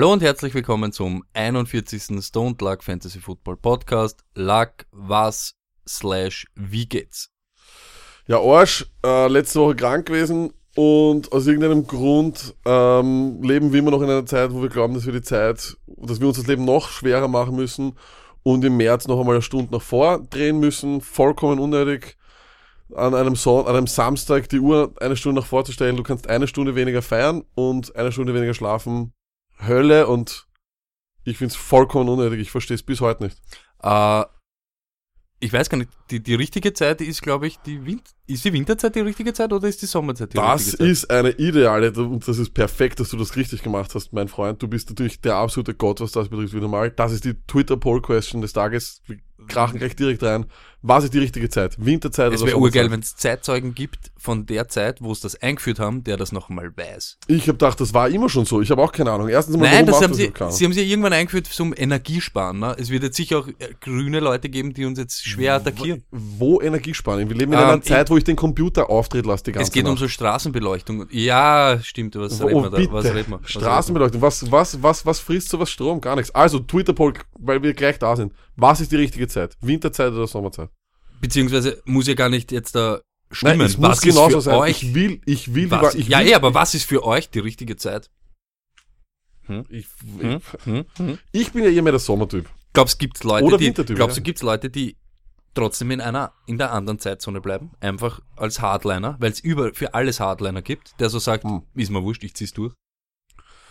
Hallo und herzlich willkommen zum 41. Stoned Luck Fantasy Football Podcast. Luck, was, slash, wie geht's? Ja, Arsch, äh, letzte Woche krank gewesen und aus irgendeinem Grund ähm, leben wir immer noch in einer Zeit, wo wir glauben, dass wir die Zeit, dass wir uns das Leben noch schwerer machen müssen und im März noch einmal eine Stunde nach vor drehen müssen. Vollkommen unnötig an einem, so an einem Samstag die Uhr eine Stunde nach vorzustellen. Du kannst eine Stunde weniger feiern und eine Stunde weniger schlafen. Hölle und ich find's vollkommen unnötig. Ich verstehe es bis heute nicht. Äh, ich weiß gar nicht, die, die richtige Zeit ist, glaube ich, die Win ist die Winterzeit die richtige Zeit oder ist die Sommerzeit die Das richtige Zeit? ist eine ideale und das ist perfekt, dass du das richtig gemacht hast, mein Freund. Du bist natürlich der absolute Gott, was das betrifft, wieder mal. Das ist die Twitter-Poll-Question des Tages. Wir krachen gleich direkt rein. Was ist die richtige Zeit? Winterzeit Es wäre urgeil, wenn es Zeitzeugen gibt von der Zeit, wo es das eingeführt haben, der das nochmal weiß. Ich habe gedacht, das war immer schon so. Ich habe auch keine Ahnung. Erstens mal, Nein, das haben sie, keiner? sie haben sie irgendwann eingeführt zum Energiesparen. Ne? Es wird jetzt sicher auch äh, grüne Leute geben, die uns jetzt schwer attackieren. Wo Energiesparen? Wir leben in Ähm, einer Zeit, wo ich den Computer auftreten lasse die ganze Es geht um Nacht. so Straßenbeleuchtung. Ja, stimmt, was Oh, reden wir da? bitte. Was reden wir? Was Straßenbeleuchtung. Was, was, was, was frisst sowas Strom? Gar nichts. Also, Twitter-Poll, weil wir gleich da sind. Was ist die richtige Zeit? Winterzeit oder Sommerzeit? Beziehungsweise muss ja gar nicht jetzt da stimmen. Nein, es was muss genauso ist für sein. euch? Ich will, ich will, was, ich will, ja, eh, aber was ist für euch die richtige Zeit? ich, Hm? Hm? Hm? ich bin ja eher mehr der Sommertyp. Glaubst du, gibt's Leute, Oder die, Wintertyp, glaubst ja. du, gibt's Leute, die trotzdem in einer, in der anderen Zeitzone bleiben? Einfach als Hardliner, weil es über, für alles Hardliner gibt, der so sagt, Hm. ist mir wurscht, ich zieh's durch.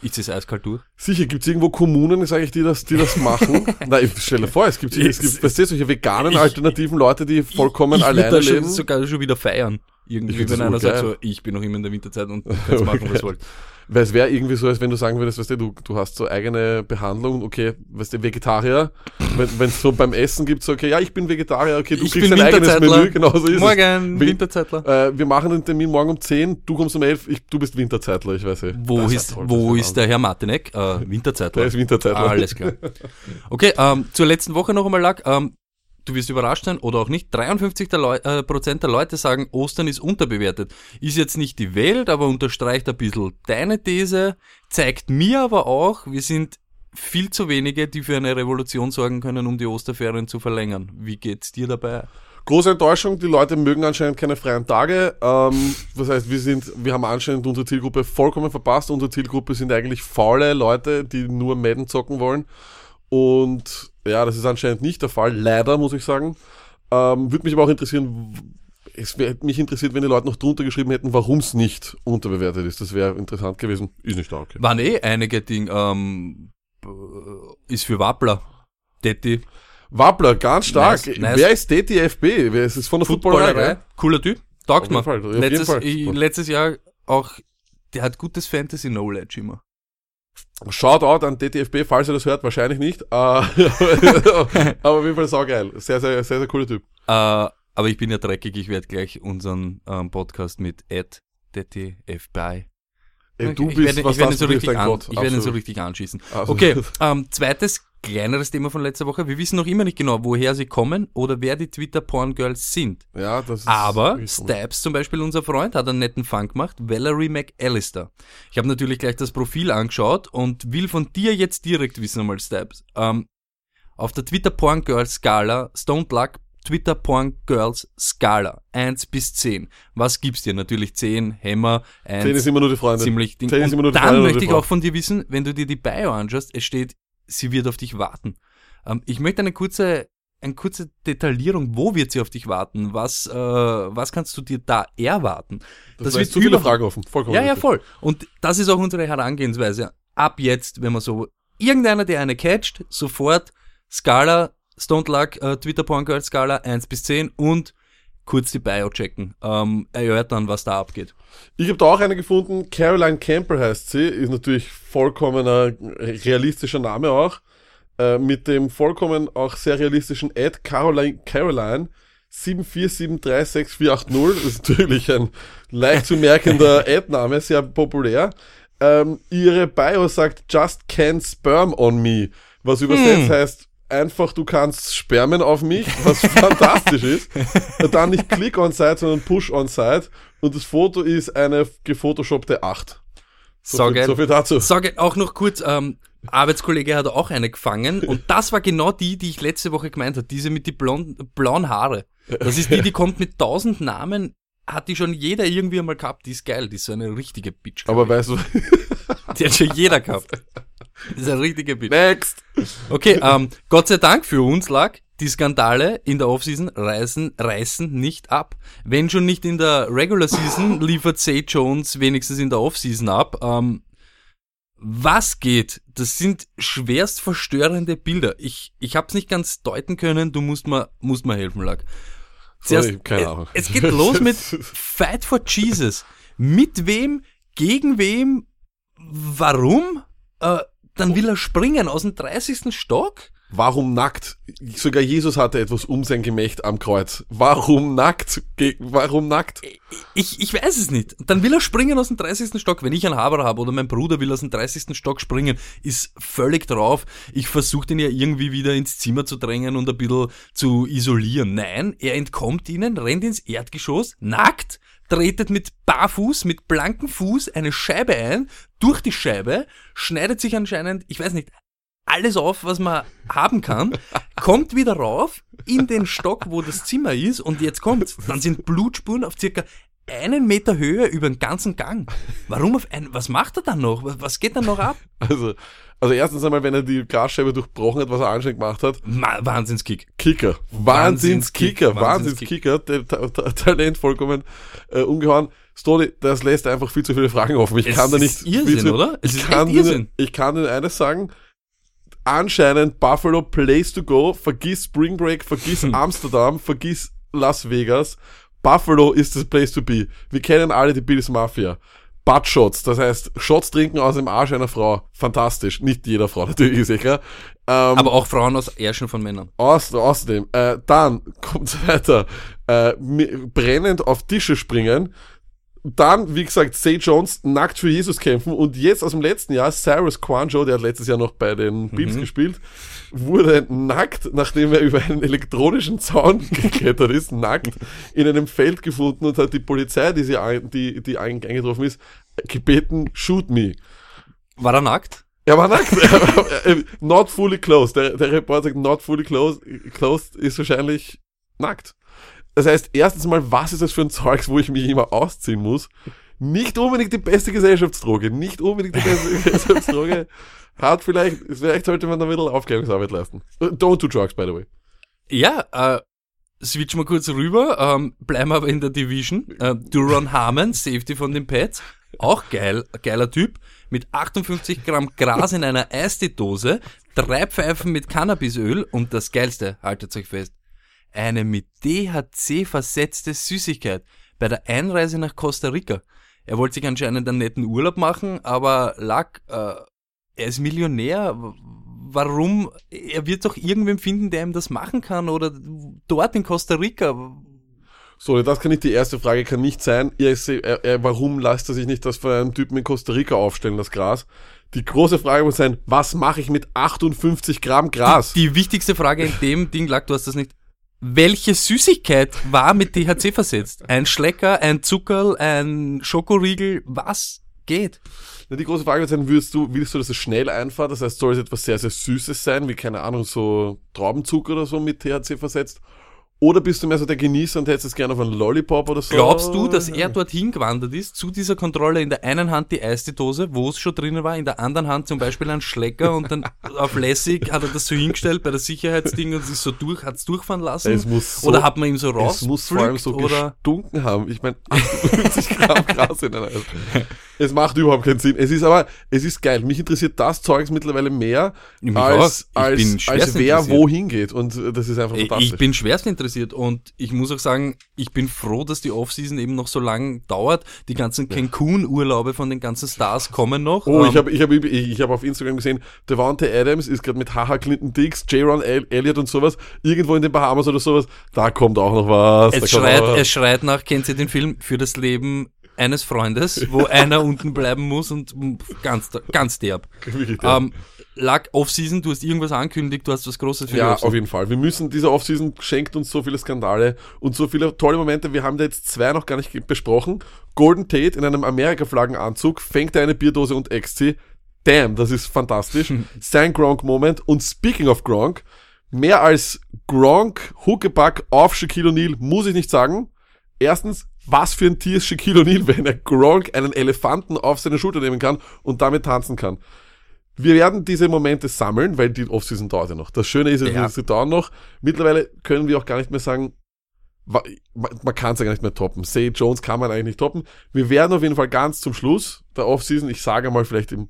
Ich zieh's eiskalt durch. Sicher gibt's irgendwo Kommunen, sage ich, die das, die das machen. Nein, ich stell dir vor, es gibt, es gibt, weißt du, solche veganen, Ich- alternativen Leute, die vollkommen ich würd alleine da schon, leben. sogar schon wieder feiern. Ich Irgendwie, wenn einer sagt so, ich bin noch immer in der Winterzeit und kannst machen, was wollt. Weil es wäre irgendwie so, als wenn du sagen würdest, weißt du, du, du hast so eigene Behandlung, okay, weißt du, Vegetarier, wenn es so beim Essen gibt, so, okay, ja, ich bin Vegetarier, okay, du Ich kriegst dein eigenes. Menü, genau so ist es. Morgen, Win- Winterzeitler. Äh, wir machen den Termin morgen um 10, du kommst um 11, ich, du bist Winterzeitler, ich weiß eh. Wo Das ist, wo ist der Herr Martinek? Äh, Winterzeitler. Der ist Winterzeitler. Ah, alles klar. Okay, ähm, zur letzten Woche noch einmal, Lack. Ähm, du wirst überrascht sein oder auch nicht. 53 der Leu äh, Prozent der Leute sagen, Ostern ist unterbewertet. Ist jetzt nicht die Welt, aber unterstreicht ein bisschen deine These. Zeigt mir aber auch, wir sind viel zu wenige, die für eine Revolution sorgen können, um die Osterferien zu verlängern. Wie geht's dir dabei? Große Enttäuschung, die Leute mögen anscheinend keine freien Tage. Ähm, das heißt, wir sind, wir haben anscheinend unsere Zielgruppe vollkommen verpasst. Unsere Zielgruppe sind eigentlich faule Leute, die nur Madden zocken wollen. Und ja, das ist anscheinend nicht der Fall. Leider, muss ich sagen. Ähm, Würde mich aber auch interessieren, es wäre mich interessiert, wenn die Leute noch drunter geschrieben hätten, warum es nicht unterbewertet ist. Das wäre interessant gewesen. Ist nicht da, okay. Waren eh einige Dinge, ähm, äh, ist für Wappler. Detti. Wappler, ganz stark. Nice, nice. Wer ist DTFB? Wer ist es von der Footballerei? Footballerei. Cooler Typ. Taugt jeden Letztes, letztes Jahr auch, der hat gutes Fantasy-Knowledge immer. Shoutout an DTFB, falls ihr das hört, wahrscheinlich nicht. Äh, aber auf jeden Fall saugeil. Sehr, sehr, sehr, sehr cooler Typ. Äh, aber ich bin ja dreckig, ich werde gleich unseren ähm, Podcast mit Ed DTFBI. Ey, du ich bist, werde, was ich werde ihn das so richtig an, Gott. ich werde ihn so Absolut. richtig anschießen. Absolut. Okay, ähm, zweites kleineres Thema von letzter Woche. Wir wissen noch immer nicht genau, woher sie kommen oder wer die Twitter Porn Girls sind. Ja, das ist Aber. Stabs zum Beispiel, unser Freund, hat einen netten Fun gemacht. Valerie McAllister. Ich habe natürlich gleich das Profil angeschaut und will von dir jetzt direkt wissen, einmal Stabs. Ähm, auf der Twitter Porn Girls Skala, Stone Luck, Twitter Porn Girls Skala, 1 bis 10. Was gibt's dir? Natürlich 10, Hämmer, 1, Zehn ist immer nur die Freundin. ziemlich Ding. Zehn ist immer nur Und die dann Freundin oder möchte ich auch von dir wissen, wenn du dir die Bio anschaust, es steht, sie wird auf dich warten. Ähm, ich möchte eine kurze, eine kurze Detaillierung, wo wird sie auf dich warten? Was, äh, was kannst du dir da erwarten? Das, das zu viele Fragen offen. Vollkommen Ja, ja, richtig. voll. Und das ist auch unsere Herangehensweise. Ab jetzt, wenn man so, irgendeiner, der eine catcht, sofort Skala, Stone Luck, äh, Twitter Porn Girl Skala 1 bis 10 und kurz die Bio checken, ähm, erörtern, was da abgeht. Ich habe da auch eine gefunden. Caroline Campbell heißt sie. Ist natürlich vollkommener realistischer Name auch. Äh, mit dem vollkommen auch sehr realistischen Ad Caroline, Caroline 747368480. Das ist natürlich ein leicht zu merkender Ad-Name, sehr populär. Ähm, ihre Bio sagt Just Can't Sperm on Me, was übersetzt heißt einfach, du kannst spermen auf mich, was fantastisch ist. Dann nicht Click on Site, sondern Push on Site. Und das Foto ist eine gefotoshoppte 8. So, So viel, geil. so viel dazu. Sage auch noch kurz, ähm, Arbeitskollege hat auch eine gefangen und das war genau die, die ich letzte Woche gemeint habe, diese mit die blauen Haare. Das ist die, die kommt mit tausend Namen, hat die schon jeder irgendwie einmal gehabt, die ist geil, die ist so eine richtige Bitch. Aber weißt du, die hat schon jeder gehabt. Die ist eine richtige Bitch. next! Okay, ähm, Gott sei Dank für uns lag, die Skandale in der Offseason reißen, reißen nicht ab. Wenn schon nicht in der Regular Season, liefert Say Jones wenigstens in der Offseason ab. Ähm, was geht? Das sind schwerst verstörende Bilder. Ich, ich hab's nicht ganz deuten können, du musst mir, musst mir helfen, Sorry, keine Ahnung. Es, es geht los mit Fight for Jesus. Mit wem, gegen wem, warum? Äh, dann will er springen aus dem 30. Stock? Warum nackt? Sogar Jesus hatte etwas um sein Gemächt am Kreuz. Warum nackt? Warum nackt? Ich, ich weiß es nicht. Dann will er springen aus dem 30. Stock. Wenn ich einen Haber habe oder mein Bruder will aus dem 30. Stock springen, ist völlig drauf. Ich versuche den ja irgendwie wieder ins Zimmer zu drängen und ein bisschen zu isolieren. Nein, er entkommt ihnen, rennt ins Erdgeschoss, nackt, tretet mit Barfuß, mit blankem Fuß eine Scheibe ein, durch die Scheibe, schneidet sich anscheinend, ich weiß nicht, alles auf, was man haben kann, kommt wieder rauf in den Stock, wo das Zimmer ist und jetzt kommt's. Dann sind Blutspuren auf circa einen Meter Höhe über den ganzen Gang. Warum auf ein, was macht er dann noch? Was, geht dann noch ab? Also, also erstens einmal, wenn er die Glasscheibe durchbrochen hat, was er anscheinend gemacht hat, Ma Wahnsinnskick. Kicker. Wahnsinnskick. Wahnsinnskicker. Wahnsinnskicker. Ta Talent vollkommen äh, umgehauen. Story, das lässt einfach viel zu viele Fragen offen. Ich Es kann da nicht. Irrsinn, viel zu, oder? Es ich, ist kann Irrsinn. ich kann dir eines sagen. Anscheinend Buffalo Place to go. Vergiss Spring Break, vergiss Hm. Amsterdam, vergiss Las Vegas. Buffalo ist das Place to be. Wir kennen alle die Bills Mafia. Butt Shots, das heißt Shots trinken aus dem Arsch einer Frau. Fantastisch. Nicht jeder Frau, natürlich sicher. Ähm, Aber auch Frauen aus Ärschen von Männern. aus, außerdem, äh, dann kommt weiter, äh, brennend auf Tische springen, dann, wie gesagt, Say Jones nackt für Jesus kämpfen und jetzt aus dem letzten Jahr, Cyrus Quanjo, der hat letztes Jahr noch bei den Bills gespielt, wurde nackt, nachdem er über einen elektronischen Zaun geklettert ist, nackt in einem Feld gefunden und hat die Polizei, die, sie ein, die, die ein, eingetroffen ist, gebeten, shoot me. War er nackt? Er war nackt. not fully closed. Der, der Report sagt, not fully closed, closed ist wahrscheinlich nackt. Das heißt, erstens mal, was ist das für ein Zeugs, wo ich mich immer ausziehen muss? Nicht unbedingt die beste Gesellschaftsdroge. Nicht unbedingt die beste Gesellschaftsdroge. Hat vielleicht, vielleicht sollte man da ein bisschen Aufklärungsarbeit leisten. Don't do drugs, by the way. Ja, äh, switch mal kurz rüber, ähm, bleiben aber in der Division. Äh, Duron Harmon, Safety von den Pets, auch geil, geiler Typ, mit 58 Gramm Gras in einer Eistee-Dose, drei Pfeifen mit Cannabisöl und das Geilste, haltet euch fest, eine mit DHC versetzte Süßigkeit bei der Einreise nach Costa Rica. Er wollte sich anscheinend einen netten Urlaub machen, aber lag, äh, er ist Millionär. Warum? Er wird doch irgendwem finden, der ihm das machen kann oder dort in Costa Rica. So, das kann nicht die erste Frage, kann nicht sein, se- er, er, warum lässt er sich nicht das von einem Typen in Costa Rica aufstellen, das Gras? Die große Frage muss sein, was mache ich mit 58 Gramm Gras? Die wichtigste Frage in dem Ding lag, du hast das nicht. Welche Süßigkeit war mit THC versetzt? Ein Schlecker, ein Zuckerl, ein Schokoriegel, was geht? Na, die große Frage wird sein, willst du, willst du, dass es schnell einfahrt? Das heißt, soll es etwas sehr, sehr Süßes sein, wie, keine Ahnung, so Traubenzucker oder so mit THC versetzt? Oder bist du mehr so der Genießer und hättest es gerne auf einen Lollipop oder so? Glaubst du, dass er dorthin gewandert ist, zu dieser Kontrolle, in der einen Hand die Eistee-Dose, wo es schon drinnen war, in der anderen Hand zum Beispiel ein Schlecker und dann auf lässig hat er das so hingestellt bei der Sicherheitsding und sich so durch, hat's durchfahren lassen? Es muss so, oder hat man ihm so raus? Es muss vor allem so oder? gestunken haben. Ich meine, 58 Gramm Gras in einer. Es macht überhaupt keinen Sinn. Es ist aber, es ist geil. Mich interessiert das Zeugs mittlerweile mehr, als, als, als wer wohin geht. Und das ist einfach fantastisch. Ich bin schwerst interessiert und ich muss auch sagen, ich bin froh, dass die Offseason eben noch so lang dauert. Die ganzen Cancun-Urlaube von den ganzen Stars kommen noch. Oh, Ähm, ich habe ich hab, ich hab auf Instagram gesehen, Devante Adams ist gerade mit Haha Clinton Dix, J-Ron El- Elliott und sowas, irgendwo in den Bahamas oder sowas, da kommt auch noch was. es, schreit, auch noch was. es schreit nach, kennt ihr den Film, für das Leben eines Freundes, wo einer unten bleiben muss und ganz, ganz derb. Ähm, Lack Offseason, du hast irgendwas angekündigt, du hast was Großes für Ja, auf jeden Fall. Wir müssen, diese Offseason schenkt uns so viele Skandale und so viele tolle Momente. Wir haben da jetzt zwei noch gar nicht besprochen. Golden Tate in einem Amerika-Flaggenanzug fängt er eine Bierdose und äxt sie. Damn, das ist fantastisch. Sein Gronk-Moment. Und speaking of Gronk, mehr als Gronk, Huckepack auf Shaquille O'Neal muss ich nicht sagen. Erstens, was für ein Tier ist Shaquille O'Neal, wenn er Gronk einen Elefanten auf seine Schulter nehmen kann und damit tanzen kann. Wir werden diese Momente sammeln, weil die Offseason dauert ja noch. Das Schöne ist, Ja. sie dauern noch. Mittlerweile können wir auch gar nicht mehr sagen, man, kann es ja gar nicht mehr toppen. Say Jones kann man eigentlich nicht toppen. Wir werden auf jeden Fall ganz zum Schluss der Offseason, ich sage mal vielleicht im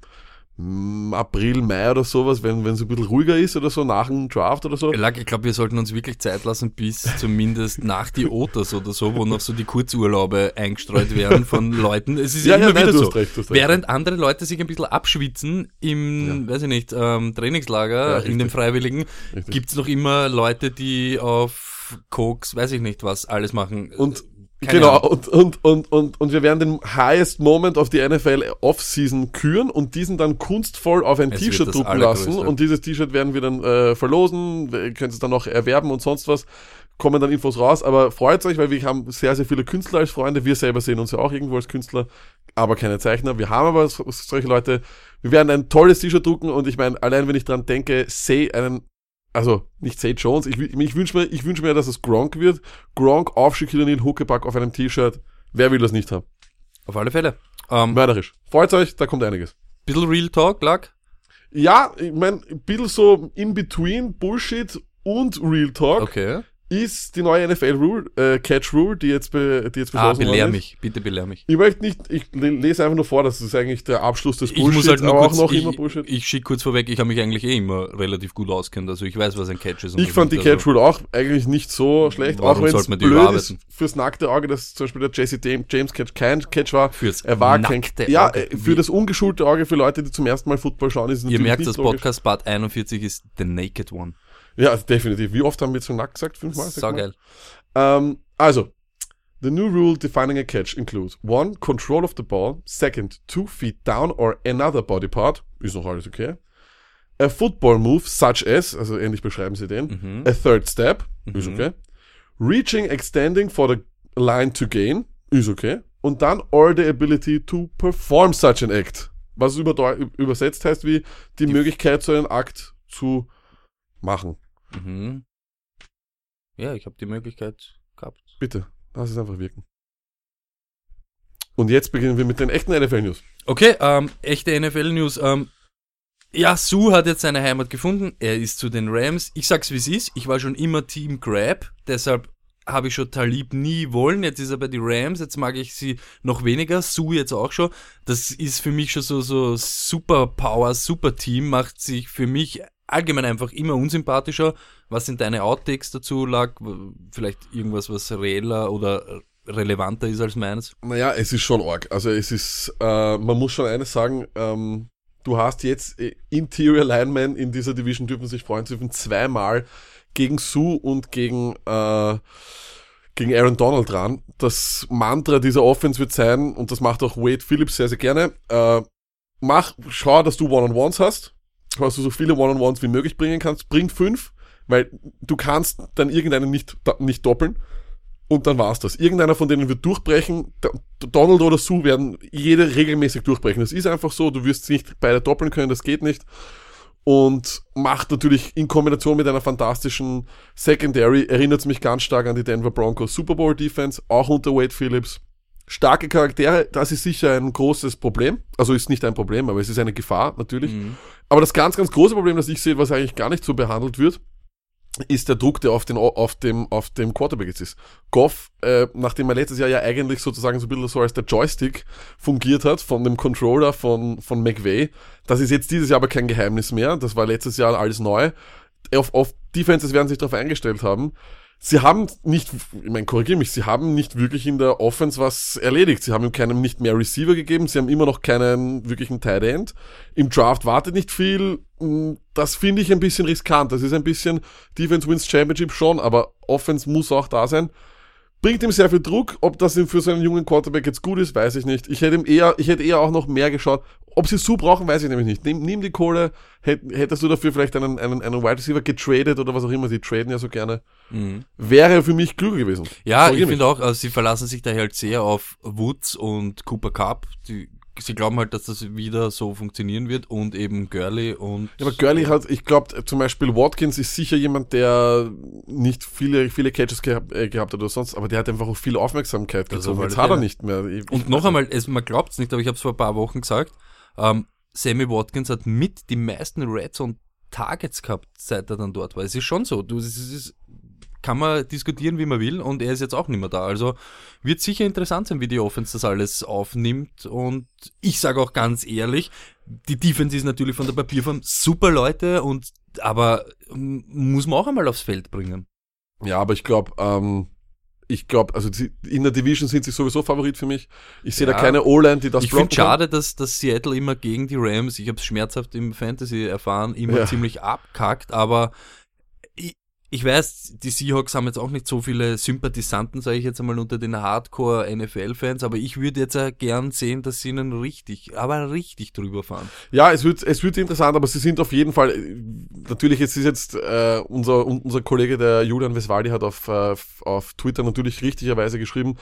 April, Mai oder sowas, wenn es ein bisschen ruhiger ist oder so, nach dem Draft oder so. Lack, ich glaube, wir sollten uns wirklich Zeit lassen, bis zumindest nach die Otas oder so, wo noch so die Kurzurlaube eingestreut werden von Leuten. Es ist ja, Ja, ja, immer nein, wieder du so. recht, hast recht. Während andere Leute sich ein bisschen abschwitzen im, weiß ich nicht, ähm, Trainingslager, Ja, in den. Freiwilligen, Richtig. gibt's noch immer Leute, die auf Koks, weiß ich nicht was, alles machen. Und Keine genau, Ahnung. und, und, und, und, und wir werden den highest moment of the NFL Off-Season küren und diesen dann kunstvoll auf ein T-Shirt drucken lassen. Und dieses T-Shirt werden wir dann äh, verlosen, ihr könnt es dann noch erwerben und sonst was. Kommen dann Infos raus, aber freut euch, weil wir haben sehr, sehr viele Künstler als Freunde. Wir selber sehen uns ja auch irgendwo als Künstler, aber keine Zeichner. Wir haben aber so- solche Leute. Wir werden ein tolles T-Shirt drucken und ich meine, allein wenn ich dran denke, Say einen also nicht Say Jones, ich, ich wünsche mir, ich wünsch mir, dass es Gronk wird. Gronk auf Shaquille O'Neal, Huckepack auf einem T-Shirt. Wer will das nicht haben? Auf alle Fälle. Ähm, Mörderisch. Freut euch, da kommt einiges. bisschen Real Talk, Lack. Ja, ich mein, ein bisschen so in between Bullshit und Real Talk Okay. Ist die neue NFL-Rule, äh, Catch-Rule, die jetzt, be, die jetzt Ah, beschlossen belehr worden ist. mich. Bitte belehr mich. Ich möchte nicht, ich le- lese einfach nur vor, das ist eigentlich der Abschluss des Ich Bullshit, muss halt nur aber kurz, auch noch ich, immer Bullshit. ich schicke kurz vorweg, ich habe mich eigentlich eh immer relativ gut auskennt. Also ich weiß, was ein Catch ist. und Ich fand die nicht, also- Catch Rule auch eigentlich nicht so schlecht, Warum auch wenn es blöd überarbeiten? ist fürs nackte Auge, dass zum Beispiel der Jesse James Catch kein Catch war. Fürs er war kein, nackte ja, Auge. äh, für das ungeschulte Auge für Leute, die zum ersten Mal Football schauen, ist es Ihr natürlich merkt, nicht das. Podcast Part 41 ist The Naked One. Ja, definitiv. Wie oft haben wir so nackt gesagt? Fünfmal? sechsmal? Saugeil. Um, also, the new rule defining a catch includes one, control of the ball, second, two feet down or another body part, ist noch alles okay. A football move such as, also ähnlich beschreiben sie den, Mhm. a third step, ist okay. Reaching, extending for the line to gain, ist okay. Und dann or the ability to perform such an act. Was übersetzt heißt wie die Möglichkeit, so einen Akt zu machen. Mhm. Ja, ich habe die Möglichkeit gehabt. Bitte, lass es einfach wirken. Und jetzt beginnen wir mit den echten NFL-News. Okay, ähm, echte NFL-News. Ähm, ja, Sue hat jetzt seine Heimat gefunden. Er ist zu den Rams. Ich sag's wie es ist. Ich war schon immer Team Grab. Deshalb habe ich schon Talib nie wollen. Jetzt ist er bei die Rams. Jetzt mag ich sie noch weniger. Sue jetzt auch schon. Das ist für mich schon so, so Superpower, Super-Team. Macht sich für mich allgemein einfach immer unsympathischer. Was sind deine Outtakes dazu, Lag? Vielleicht irgendwas, was reeller oder relevanter ist als meins? Naja, es ist schon arg. Also es ist, äh, man muss schon eines sagen, ähm, du hast jetzt äh, Interior Linemen in dieser Division dürfen sich freuen, dürfen zweimal gegen Sue und gegen, äh, gegen Aaron Donald dran. Das Mantra dieser Offense wird sein, und das macht auch Wade Phillips sehr, sehr gerne, äh, mach, schau, dass du One-on-Ones hast, dass du so viele One-on-Ones wie möglich bringen kannst, bring fünf, weil du kannst dann irgendeinen nicht, nicht doppeln. Und dann war's das. Irgendeiner von denen wird durchbrechen. Donald oder Sue werden jede regelmäßig durchbrechen. Das ist einfach so. Du wirst nicht beide doppeln können, das geht nicht. Und macht natürlich in Kombination mit einer fantastischen Secondary, erinnert mich ganz stark an die Denver Broncos Super Bowl Defense, auch unter Wade Phillips. Starke Charaktere, das ist sicher ein großes Problem. Also ist nicht ein Problem, aber es ist eine Gefahr, natürlich. Mhm. Aber das ganz, ganz große Problem, das ich sehe, was eigentlich gar nicht so behandelt wird, ist der Druck, der auf, den, auf, dem, auf dem Quarterback jetzt ist. Goff, äh, nachdem er letztes Jahr ja eigentlich sozusagen so ein bisschen so als der Joystick fungiert hat von dem Controller von, von McVay, das ist jetzt dieses Jahr aber kein Geheimnis mehr. Das war letztes Jahr alles neu. Auf, auf Defenses werden sich darauf eingestellt haben. Sie haben nicht, ich meine, korrigiere mich, sie haben nicht wirklich in der Offense was erledigt. Sie haben ihm keinem nicht mehr Receiver gegeben, sie haben immer noch keinen wirklichen Tight End. Im Draft wartet nicht viel. Mm, Das finde ich ein bisschen riskant. Das ist ein bisschen Defense wins Championship schon, aber Offense muss auch da sein. Bringt ihm sehr viel Druck. Ob das ihm für so einen jungen Quarterback jetzt gut ist, weiß ich nicht. Ich hätte ihm eher, ich hätte eher auch noch mehr geschaut. Ob sie es so brauchen, weiß ich nämlich nicht. Nimm, nimm die Kohle. Hätt, hättest du dafür vielleicht einen, einen, einen Wide Receiver getradet oder was auch immer, die traden ja so gerne. Wäre für mich klüger gewesen. Ja, Korrigier ich finde auch, also sie verlassen sich daher halt sehr auf Woods und Cooper Cup. Die, sie glauben halt, dass das wieder so funktionieren wird und eben Gurley und Ja, aber Gurley hat, ich glaube, zum Beispiel Watkins ist sicher jemand, der nicht viele, viele Catches gehabt, äh, gehabt hat oder sonst, aber der hat einfach auch viel Aufmerksamkeit Das gezogen. auf Jetzt hat er nicht mehr. Ich, Und noch einmal, es, man glaubt es nicht, aber ich habe es vor ein paar Wochen gesagt, ähm, Sammy Watkins hat mit die meisten Red Zone Targets gehabt, seit er dann dort war. Es ist schon so. Du, es ist, kann man diskutieren, wie man will, und er ist jetzt auch nicht mehr da. Also wird sicher interessant sein, wie die Offense das alles aufnimmt. Und ich sage auch ganz ehrlich, die Defense ist natürlich von der Papierform super Leute, und aber muss man auch einmal aufs Feld bringen. Ja, aber ich glaube, ähm, ich glaube, also in der Division sind sie sowieso Favorit für mich. Ich sehe da Ja. keine O-Line, die das ich finde schade, dass, dass Seattle immer gegen die Rams, ich habe es schmerzhaft im Fantasy erfahren, immer Ja. ziemlich abkackt, aber ich, weiß, die Seahawks haben jetzt auch nicht so viele Sympathisanten, sage ich jetzt einmal, unter den Hardcore-NFL-Fans, aber ich würde jetzt gern sehen, dass sie ihnen richtig, aber richtig drüber fahren. Ja, es wird, es wird interessant, aber sie sind auf jeden Fall, natürlich, es ist jetzt äh, unser, unser Kollege, der Julian Vesvaldi, hat auf, äh, auf Twitter natürlich richtigerweise geschrieben,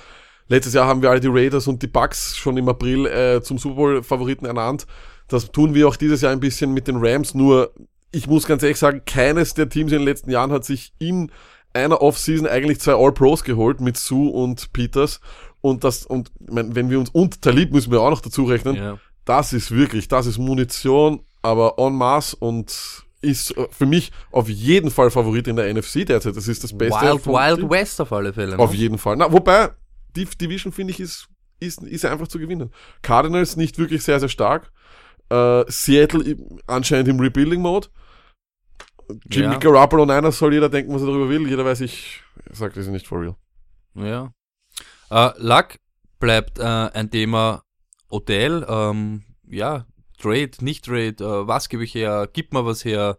letztes Jahr haben wir alle die Raiders und die Bucks schon im April äh, zum Super Bowl-Favoriten ernannt. Das tun wir auch dieses Jahr ein bisschen mit den Rams, nur ich muss ganz ehrlich sagen, keines der Teams in den letzten Jahren hat sich in einer Offseason eigentlich zwei All-Pros geholt mit Sue und Peters. Und das, und wenn wir uns, und Talib müssen wir auch noch dazu rechnen, Ja. das ist wirklich, das ist Munition, aber en masse und ist für mich auf jeden Fall Favorit in der NFC derzeit. Das ist das Beste. Wild, Wild. West auf alle Fälle. Ne? Auf jeden Fall. Na, wobei, die Division finde ich ist, ist, ist einfach zu gewinnen. Cardinals nicht wirklich sehr, sehr stark. Äh, Seattle anscheinend im Rebuilding-Mode. Jimmy Ja. Garoppolo Niners soll jeder denken, was er darüber will. Jeder weiß, ich sage das nicht for real. Ja. Äh, Luck bleibt äh, ein Thema Hotel. Ähm, ja, Trade, nicht Trade, äh, was gebe ich her, gib mal was her.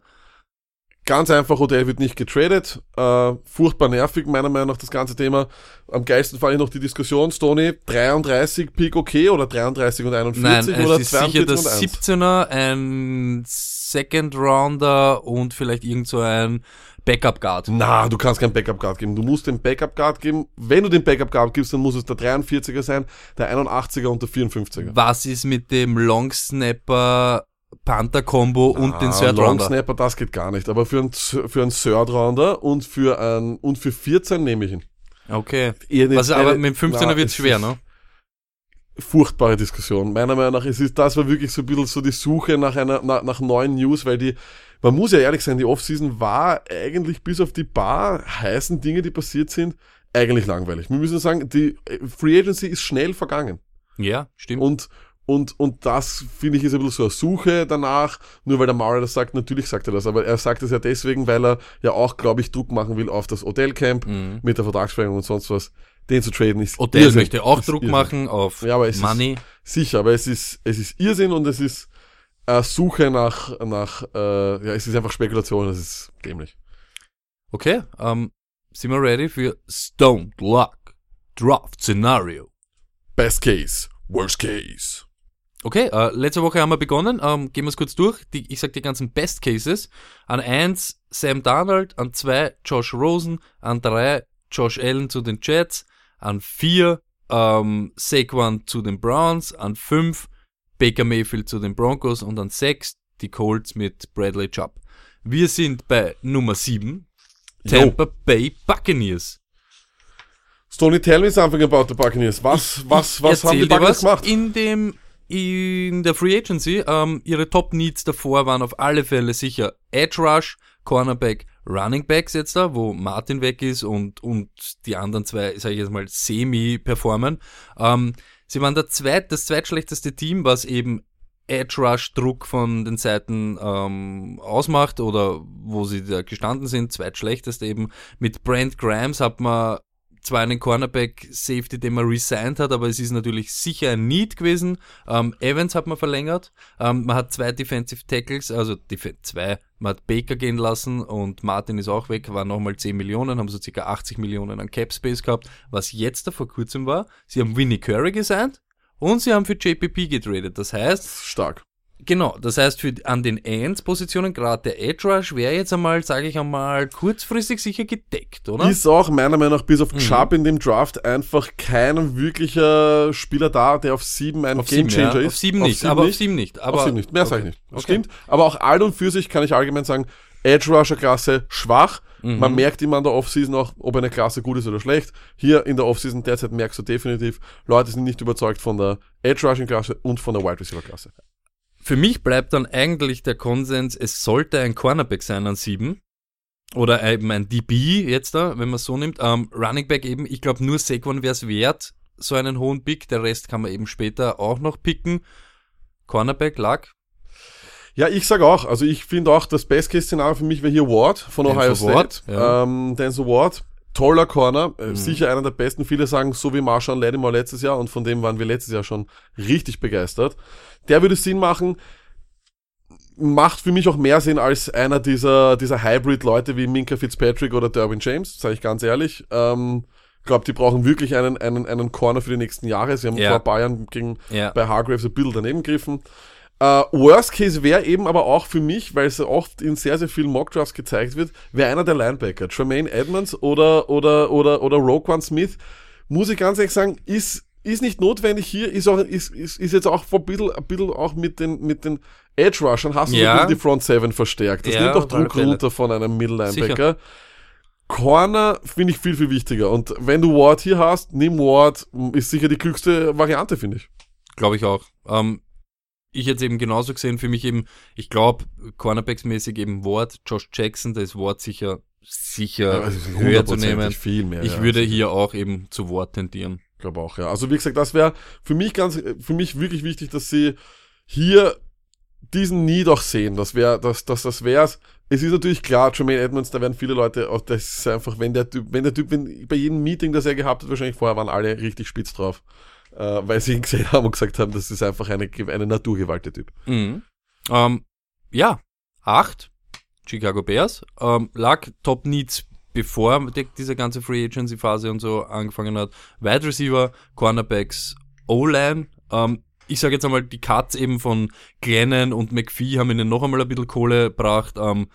Ganz einfach, Odell wird nicht getradet. Äh, furchtbar nervig, meiner Meinung nach, das ganze Thema. Am geilsten fand ich noch die Diskussion, Stoney, 33 Pick okay oder 33 und 41 Nein, oder es ist sicher 42 der und 1? 17er, ein Second Rounder und vielleicht irgend so ein Backup Guard. Na, du kannst keinen Backup Guard geben. Du musst den Backup Guard geben. Wenn du den Backup Guard gibst, dann muss es der 43er sein, der 81er und der 54er. Was ist mit dem Long Snapper Panther Combo und den Third Long Rounder? Snapper, das geht gar nicht. Aber für einen, für einen Third Rounder und für ein, und für 14 nehme ich ihn. Okay. Nicht- Was, aber eine- mit dem 15er Na, wird es schwer, ne? furchtbare Diskussion. Meiner Meinung nach, es ist, das war wirklich so ein bisschen so die Suche nach einer, nach, nach neuen News, weil die, man muss ja ehrlich sein, die Offseason war eigentlich bis auf die paar heißen Dinge, die passiert sind, eigentlich langweilig. Wir müssen sagen, die Free Agency ist schnell vergangen. Ja, stimmt. Und, und, und das finde ich ist ein bisschen so eine Suche danach, nur weil der Maurer das sagt, natürlich sagt er das, aber er sagt es ja deswegen, weil er ja auch, glaube ich, Druck machen will auf das Odell Camp Mhm. mit der Vertragsverlängerung und sonst was. Den zu traden ist Odell Irrsinn. möchte auch Ist Druck Irrsinn. machen auf Ja, aber es ist- Money. Sicher, aber es ist, es ist Irrsinn und es ist äh, Suche nach, nach äh, ja, es ist einfach Spekulation, es ist dämlich. Okay, ähm, sind wir ready für Stone Luck Draft Scenario? Best Case, Worst Case. Okay, äh, letzte Woche haben wir begonnen. Ähm, gehen wir es kurz durch. Die, ich sag die ganzen Best Cases. An eins Sam Darnold, an zwei Josh Rosen, an drei Josh Allen zu den Jets, an vier ähm, Saquon zu den Browns, an fünf Baker Mayfield zu den Broncos und an sechs die Colts mit Bradley Chubb. Wir sind bei Nummer sieben Tampa Bay Buccaneers. Stoney, tell me something about the Buccaneers. Was, was, was haben die Buccaneers gemacht? In dem, in der Free Agency, ähm, ihre Top Needs davor waren auf alle Fälle sicher Edge Rush, Cornerback, Running Backs jetzt da, wo Martin weg ist und, und die anderen zwei, sage ich jetzt mal, semi performen. Ähm, sie waren der zweit, das zweitschlechteste Team, was eben Edge Rush Druck von den Seiten ähm, ausmacht oder wo sie da gestanden sind, zweitschlechteste eben. Mit Brent Grimes hat man zwar einen Cornerback Safety, den man resigned hat, aber es ist natürlich sicher ein Need gewesen. Ähm, Evans hat man verlängert. Ähm, man hat zwei Defensive Tackles, also def zwei man hat Baker gehen lassen und Martin ist auch weg, waren nochmal 10 Millionen, haben so circa 80 Millionen an Cap Space gehabt. Was jetzt da vor kurzem war, sie haben Winnie Curry gesigned und sie haben für JPP getradet. Das heißt, Stark. Genau, das heißt für an den Ends-Positionen, gerade der Edge Rush, wäre jetzt einmal, sage ich einmal, kurzfristig sicher gedeckt, oder? Ist auch meiner Meinung nach bis Mhm. auf Chubb in dem Draft einfach kein wirklicher Spieler da, der auf sieben ein Gamechanger ja. ist. Auf sieben nicht, aber auf sieben nicht. Aber auf sieben nicht. Mehr sage ich okay. nicht. Das Okay. stimmt. Aber auch all und für sich kann ich allgemein sagen, Edge Rusher Klasse schwach. Mhm. Man merkt immer an der Offseason auch, ob eine Klasse gut ist oder schlecht. Hier in der Offseason derzeit merkst du definitiv, Leute sind nicht überzeugt von der Edge Rushing Klasse und von der Wide Receiver Klasse. Für mich bleibt dann eigentlich der Konsens, es sollte ein Cornerback sein an sieben. Oder eben ein DB jetzt da, wenn man es so nimmt. Ähm, Running Back eben, ich glaube nur Saquon wäre es wert, so einen hohen Pick. Der Rest kann man eben später auch noch picken. Cornerback lag. Ja, ich sag auch, also ich finde auch, das Best-Case-Szenario für mich wäre hier Ward von Denzel Ohio State. Ward, ja. ähm, Denzel Ward, toller Corner, Mhm. äh, sicher einer der besten. Viele sagen, so wie Marshawn Lattimore letztes Jahr und von dem waren wir letztes Jahr schon richtig begeistert. Der würde Sinn machen, macht für mich auch mehr Sinn als einer dieser, dieser Hybrid-Leute wie Minka Fitzpatrick oder Derwin James, sage ich ganz ehrlich. Ähm, glaube, die brauchen wirklich einen, einen, einen Corner für die nächsten Jahre. Sie haben Ja. vor Bayern gegen Ja. bei Hargraves ein bisschen daneben gegriffen. Äh, Worst Case wäre eben aber auch für mich, weil es oft in sehr, sehr vielen Mockdrafts gezeigt wird, wäre einer der Linebacker. Tremaine Edmonds oder, oder, oder, oder Roquan Smith, muss ich ganz ehrlich sagen, ist, ist nicht notwendig hier, ist auch, ist, ist, ist jetzt auch ein bisschen, ein bisschen auch mit den, mit den Edge Rushern hast du Ja. die Front Seven verstärkt. Das Ja, nimmt auch alle Druck runter von einem Middle Linebacker. Corner finde ich viel, viel wichtiger. Und wenn du Ward hier hast, nimm Ward, ist sicher die klügste Variante, finde ich. Glaube ich auch. Ähm, ich jetzt eben genauso gesehen, für mich eben, ich glaube, Cornerbacks-mäßig eben Ward, Josh Jackson, da ist Ward sicher, sicher also höher zu nehmen. Viel mehr. Ich ja. würde hier auch eben zu Ward tendieren. Ich glaube auch, ja. Also wie gesagt, das wäre für mich ganz, für mich wirklich wichtig, dass sie hier diesen Need auch sehen. Das wäre, dass das, das wär's. Es ist natürlich klar, Jermaine Edmonds, da werden viele Leute, auch das ist einfach, wenn der Typ, wenn der Typ, wenn, bei jedem Meeting, das er gehabt hat, wahrscheinlich vorher waren alle richtig spitz drauf. Äh, weil sie ihn gesehen haben und gesagt haben, das ist einfach eine, eine Naturgewalt, der Typ. Mhm. Ähm, ja, acht Chicago Bears ähm, lag Top Needs bevor die, diese ganze Free Agency Phase und so angefangen hat. Wide Receiver, Cornerbacks, O-Line. Ähm, ich sage jetzt einmal, die Cuts eben von Glennon und McPhee haben ihnen noch einmal ein bisschen Kohle gebracht. Ähm,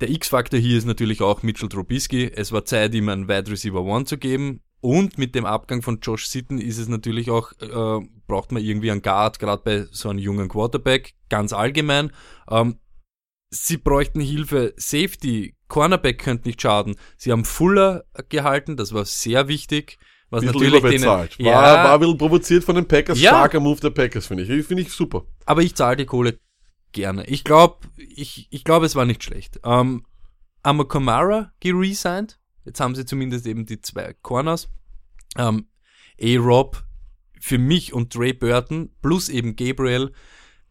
der X-Faktor hier ist natürlich auch Mitchell Trubisky. Es war Zeit, ihm einen Wide Receiver One zu geben. Und mit dem Abgang von Josh Sitten ist es natürlich auch, äh, braucht man irgendwie einen Guard, gerade bei so einem jungen Quarterback, ganz allgemein. Ähm, sie bräuchten Hilfe. Safety, Cornerback könnte nicht schaden. Sie haben Fuller gehalten, das war sehr wichtig. Was natürlich denen. War, ja, war ein bisschen provoziert von den Packers. Ja. Starker Move der Packers, finde ich. Finde ich super. aber ich zahle die Kohle gerne. Ich glaube, ich, ich glaube, es war nicht schlecht. Ähm, Amakamara geresigned. Jetzt haben sie zumindest eben die zwei Corners. Ähm, A-Rob für mich und Trey Burton plus eben Gabriel.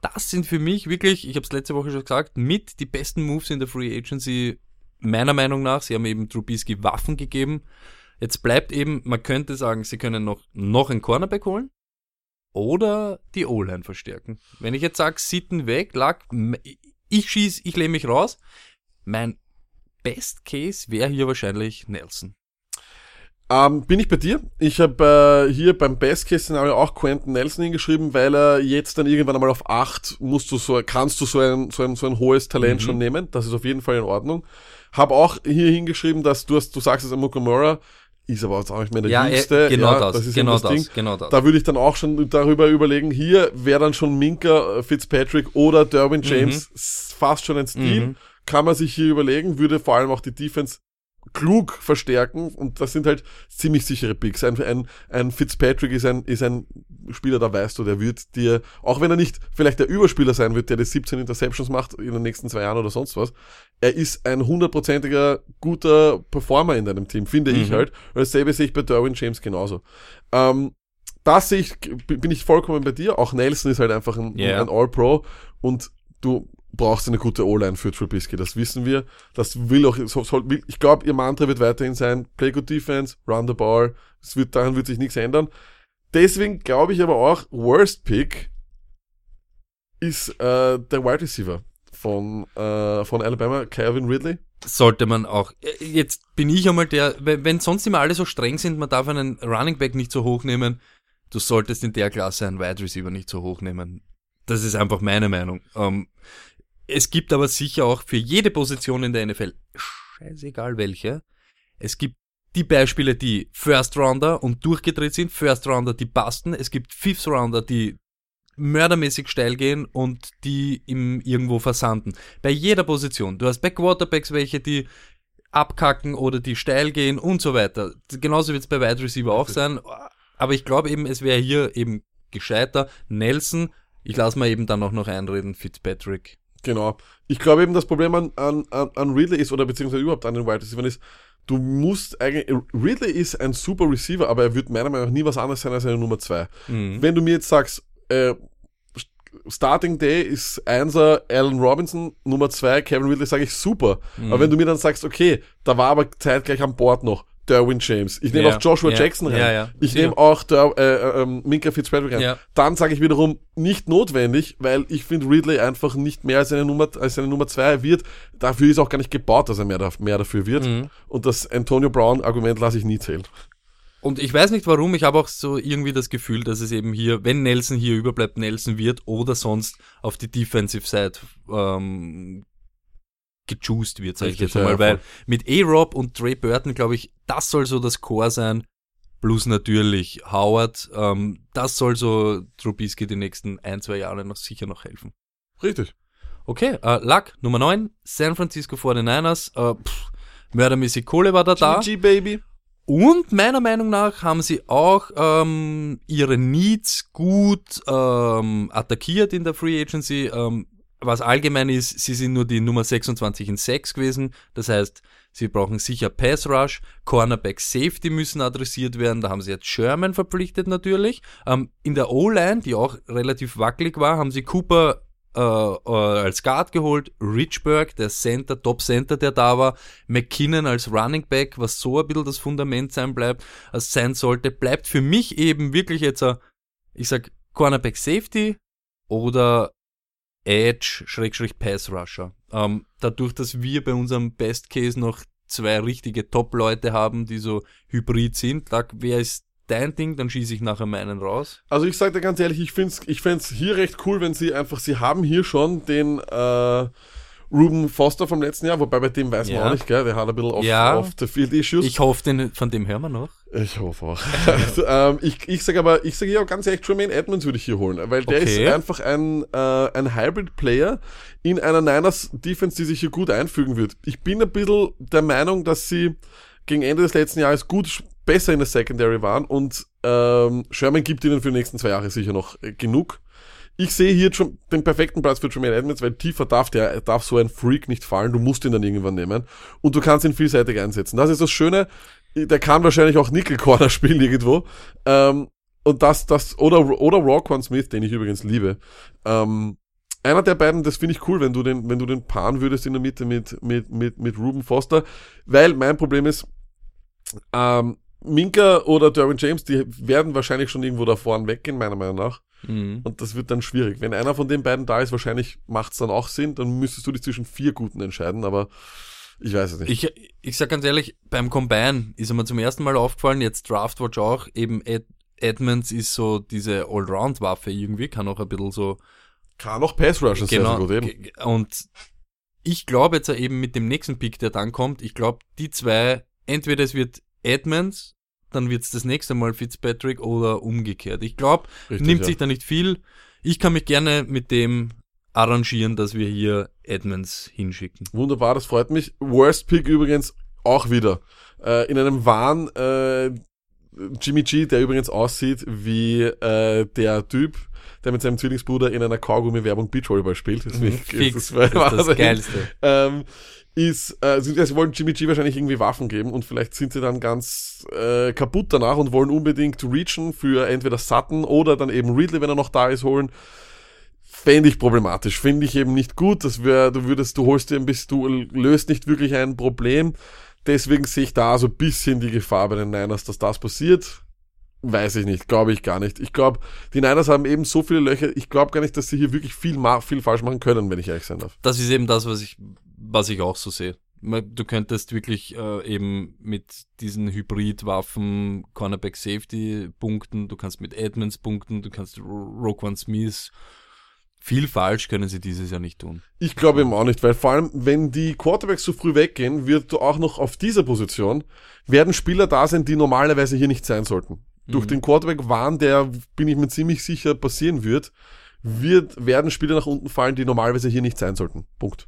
Das sind für mich wirklich, ich habe es letzte Woche schon gesagt, mit die besten Moves in der Free Agency meiner Meinung nach. Sie haben eben Trubisky Waffen gegeben. Jetzt bleibt eben, man könnte sagen, sie können noch, noch einen Cornerback holen oder die O-Line verstärken. Wenn ich jetzt sage, Sitten weg, lag, ich schieß, ich lehne mich raus. Mein Best Case wäre hier wahrscheinlich Nelson. Ähm, bin ich bei dir? Ich habe äh, hier beim Best-Case-Szenario auch Quentin Nelson hingeschrieben, weil er jetzt dann irgendwann einmal auf 8 musst du so, kannst du so ein, so ein, so ein hohes Talent Mhm. schon nehmen. Das ist auf jeden Fall in Ordnung. Hab auch hier hingeschrieben, dass du hast, du sagst es Mukamura, ist aber jetzt auch nicht mehr der Ja, jüngste. äh, genau ja, das, ist genau eben das, Ding. genau das. Da würde ich dann auch schon darüber überlegen, hier wäre dann schon Minka, äh, Fitzpatrick oder Derwin James s- fast schon ein Stil. Mhm. Kann man sich hier überlegen, würde vor allem auch die Defense klug verstärken und das sind halt ziemlich sichere Picks. Ein, ein, ein Fitzpatrick ist ein, ist ein Spieler, da weißt du, der wird dir, auch wenn er nicht vielleicht der Überspieler sein wird, der die 17 Interceptions macht in den nächsten zwei Jahren oder sonst was, er ist ein hundertprozentiger guter Performer in deinem Team, finde ich Mhm. halt. Und dasselbe sehe ich bei Derwin James genauso. Ähm, das sehe ich, bin ich vollkommen bei dir. Auch Nelson ist halt einfach ein, Ja. ein All-Pro und du brauchst eine gute O-Line für Trubisky, das wissen wir. Das will auch, so- soll, will, ich glaube, ihr Mantra wird weiterhin sein, play good defense, run the ball. Es wird, daran wird sich nichts ändern. Deswegen glaube ich aber auch, Worst Pick ist äh, der Wide Receiver. von, äh, von Alabama, Calvin Ridley. Sollte man auch. Äh, Jetzt bin ich einmal der, wenn wenn sonst immer alle so streng sind, man darf einen Running Back nicht so hoch nehmen, du solltest in der Klasse einen Wide Receiver nicht so hoch nehmen. Das ist einfach meine Meinung. Ähm, es gibt aber sicher auch für jede Position in der NFL, scheißegal welche, es gibt die Beispiele, die First Rounder und durchgedreht sind, First Rounder, die basten, es gibt Fifth Rounder, die mördermäßig steil gehen und die im irgendwo versanden. Bei jeder Position. Du hast bei Quarterbacks welche, die abkacken oder die steil gehen und so weiter. Genauso wird es bei Wide Receiver auch sein. Aber ich glaube eben, es wäre hier eben gescheiter. Nelson, ich lasse mal eben dann auch noch einreden, Fitzpatrick. Genau. Ich glaube eben, das Problem an, an, an Ridley ist, oder beziehungsweise überhaupt an den Wide Receivers ist, du musst eigentlich, Ridley ist ein super Receiver, aber er wird meiner Meinung nach nie was anderes sein als eine Nummer zwei. Mhm. Wenn du mir jetzt sagst, äh, Starting Day ist Einser Allen Robinson, Nummer zwei Kevin Ridley, sage ich super. Mhm. Aber wenn du mir dann sagst, okay, da war aber zeitgleich an Bord noch Derwin James, ich nehme Ja, auch Joshua ja, Jackson rein, ja, ich nehme auch der, äh, äh, ähm, Minka Fitzpatrick rein, dann sage ich wiederum nicht notwendig, weil ich finde Ridley einfach nicht mehr als eine Nummer, als eine Nummer zwei wird. Dafür ist auch gar nicht gebaut, dass er mehr, mehr dafür wird. Mhm. Und das Antonio Brown Argument lasse ich nie zählen. Und ich weiß nicht warum, ich habe auch so irgendwie das Gefühl, dass es eben hier, wenn Nelson hier überbleibt, Nelson wird oder sonst auf die Defensive Side ähm, gejuiced wird, sage ich jetzt einmal, ja, weil mit A-Rob und Trey Burton, glaube ich, das soll so das Core sein, plus natürlich Howard, ähm, das soll so Trubisky die nächsten ein, zwei Jahre noch sicher noch helfen. Richtig. Okay, äh, Luck, Nummer 9, San Francisco 49ers, äh, pff, mördermäßig Kohle war da da. GG Baby. Und meiner Meinung nach haben sie auch ähm, ihre Needs gut ähm, attackiert in der Free Agency. Ähm, was allgemein ist, sie sind nur die Nummer 26 in 6 gewesen. Das heißt, sie brauchen sicher Pass Rush, Cornerback Safety müssen adressiert werden. Da haben sie jetzt Sherman verpflichtet natürlich. Ähm, in der O-Line, die auch relativ wackelig war, haben sie Cooper äh, äh, als Guard geholt, Richburg, der Center, Top Center, der da war, McKinnon als Running Back, was so ein bisschen das Fundament sein bleibt, äh, sein sollte, bleibt für mich eben wirklich jetzt ein, ich sag, Cornerback Safety oder Edge, Schrägstrich Pass Rusher. Ähm, dadurch, dass wir bei unserem Best Case noch zwei richtige Top-Leute haben, die so hybrid sind, da, wer ist dein Ding, dann schieße ich nachher meinen raus. Also ich sage dir ganz ehrlich, ich finde es ich hier recht cool, wenn sie einfach, sie haben hier schon den äh, Ruben Foster vom letzten Jahr, wobei bei dem weiß man Ja. auch nicht, gell, der hat ein bisschen off, Ja. off the field issues. Ich hoffe, den, von dem hören wir noch. Ich hoffe auch. Also, ähm, ich ich sage aber, ich sage ja auch ganz ehrlich, Tremaine Edmonds würde ich hier holen, weil der Okay. ist einfach ein, äh, ein Hybrid-Player in einer Niners-Defense, die sich hier gut einfügen wird. Ich bin ein bisschen der Meinung, dass sie gegen Ende des letzten Jahres gut besser in der Secondary waren und ähm, Sherman gibt ihnen für die nächsten zwei Jahre sicher noch äh, genug. Ich sehe hier schon den perfekten Platz für Tremaine Edmonds, weil tiefer darf der, darf so ein Freak nicht fallen. Du musst ihn dann irgendwann nehmen. Und du kannst ihn vielseitig einsetzen. Das ist das Schöne. Der kann wahrscheinlich auch Nickel Corner spielen irgendwo. Ähm, und das, das, oder, oder Roquan Smith, den ich übrigens liebe. Ähm, einer der beiden, das finde ich cool, wenn du den, wenn du den paaren würdest in der Mitte mit, mit, mit, mit Ruben Foster. Weil mein Problem ist, ähm, Minka oder Derwin James, die werden wahrscheinlich schon irgendwo da vorne weggehen, meiner Meinung nach. Mhm. Und das wird dann schwierig. Wenn einer von den beiden da ist, wahrscheinlich macht es dann auch Sinn, dann müsstest du dich zwischen vier Guten entscheiden, aber ich weiß es nicht. Ich, ich sag ganz ehrlich, beim Combine ist mir zum ersten Mal aufgefallen, jetzt Draftwatch auch, eben Ed, Edmonds ist so diese Allround-Waffe irgendwie, kann auch ein bisschen so Kann auch Pass Rushen sehr, sehr gut eben. Und ich glaube jetzt eben mit dem nächsten Pick, der dann kommt, ich glaube, die zwei, entweder es wird Edmonds, dann wird es das nächste Mal Fitzpatrick oder umgekehrt. Ich glaube, nimmt ja. sich da nicht viel. Ich kann mich gerne mit dem arrangieren, dass wir hier Edmonds hinschicken. Wunderbar, das freut mich. Worst Pick übrigens auch wieder. Äh, in einem Wahn äh, Jimmy G, der übrigens aussieht wie äh, der Typ, der mit seinem Zwillingsbruder in einer Kaugummi-Werbung Beachvolleyball spielt. Deswegen Fix, ist das ist das Wahnsinn. Geilste. ähm, ist, äh, sie, sie wollen Jimmy G wahrscheinlich irgendwie Waffen geben und vielleicht sind sie dann ganz äh, kaputt danach und wollen unbedingt reachen für entweder Sutton oder dann eben Ridley, wenn er noch da ist, holen. Fände ich problematisch, finde ich eben nicht gut. Das wär, du würdest, du holst dir ein bisschen, du löst nicht wirklich ein Problem. Deswegen sehe ich da so ein bisschen die Gefahr bei den Niners, dass das passiert. Weiß ich nicht, glaube ich gar nicht. Ich glaube, die Niners haben eben so viele Löcher, ich glaube gar nicht, dass sie hier wirklich viel, viel falsch machen können, wenn ich ehrlich sein darf. Das ist eben das, was ich, was ich auch so sehe. Du könntest wirklich äh, eben mit diesen Hybridwaffen Cornerback Safety punkten, du kannst mit Edmonds punkten, du kannst Roquan Smith. Viel falsch können sie dieses Jahr nicht tun. Ich glaube eben auch nicht, weil vor allem, wenn die Quarterbacks so früh weggehen, wird du auch noch auf dieser Position, werden Spieler da sein, die normalerweise hier nicht sein sollten. Durch den Quarterback-Wahn, der, bin ich mir ziemlich sicher, passieren wird, wird, werden Spieler nach unten fallen, die normalerweise hier nicht sein sollten. Punkt.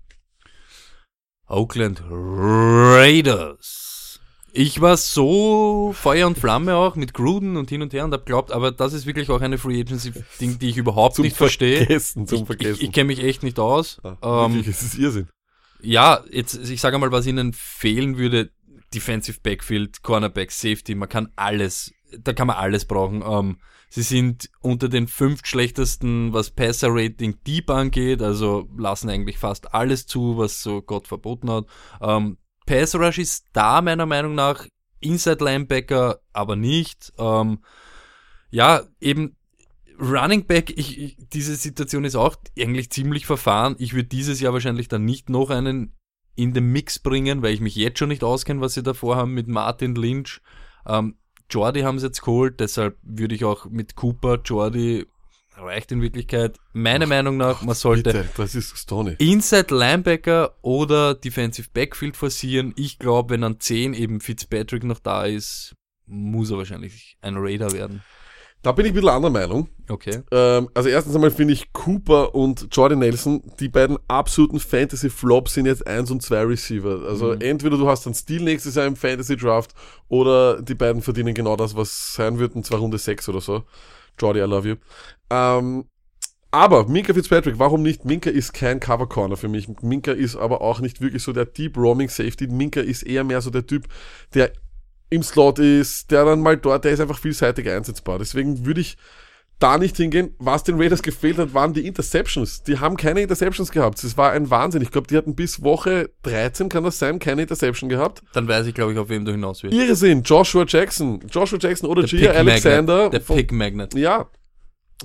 Oakland Raiders. Ich war so Feuer und Flamme auch mit Gruden und hin und her und hab glaubt, aber das ist wirklich auch eine Free Agency Ding, die ich überhaupt Zum nicht verstehe. Vergessen, zum Ich, ich, Vergessen. ich kenne mich echt nicht aus. Ah, ähm, wirklich, es ist Irrsinn. Ja, jetzt, ich sage mal, was ihnen fehlen würde, Defensive Backfield, Cornerback, Safety, man kann alles, da kann man alles brauchen. Ähm, sie sind unter den fünf schlechtesten, was Passer Rating Deep angeht, also lassen eigentlich fast alles zu, was so Gott verboten hat. Ähm, Pass Rush ist da meiner Meinung nach, Inside Linebacker aber nicht. Ähm, ja, eben Running Back, ich, ich, diese Situation ist auch eigentlich ziemlich verfahren. Ich würde dieses Jahr wahrscheinlich dann nicht noch einen in den Mix bringen, weil ich mich jetzt schon nicht auskenne, was sie davor haben mit Martin Lynch. Ähm, Jordi haben sie jetzt geholt, deshalb würde ich auch mit Cooper, Jordi reicht in Wirklichkeit. Meiner Meinung nach, man sollte Bitte. Inside Linebacker oder Defensive Backfield forcieren. Ich glaube, wenn an 10 eben Fitzpatrick noch da ist, muss er wahrscheinlich ein Raider werden. Da bin ich ein bisschen anderer Meinung. Okay. Ähm, also erstens einmal finde ich Cooper und Jordan Nelson, die beiden absoluten Fantasy-Flops sind jetzt eins und zwei Receiver. Also Mhm. entweder du hast einen Stil nächstes Jahr im Fantasy-Draft oder die beiden verdienen genau das, was sein wird, und zwar Runde 6 oder so. Jordi, I love you. Ähm, aber Minka Fitzpatrick, warum nicht? Minka ist kein Cover Corner für mich. Minka ist aber auch nicht wirklich so der Deep Roaming Safety. Minka ist eher mehr so der Typ, der im Slot ist, der dann mal dort, der ist einfach vielseitig einsetzbar. Deswegen würde ich da nicht hingehen. Was den Raiders gefehlt hat, waren die Interceptions. Die haben keine Interceptions gehabt. Das war ein Wahnsinn. Ich glaube, die hatten bis Woche 13, kann das sein, keine Interception gehabt. Dann weiß ich, glaube ich, auf wem du hinaus willst. Irrsinn. Joshua Jackson. Joshua Jackson oder Gia Alexander. Magnet. Der Pick Magnet. ja.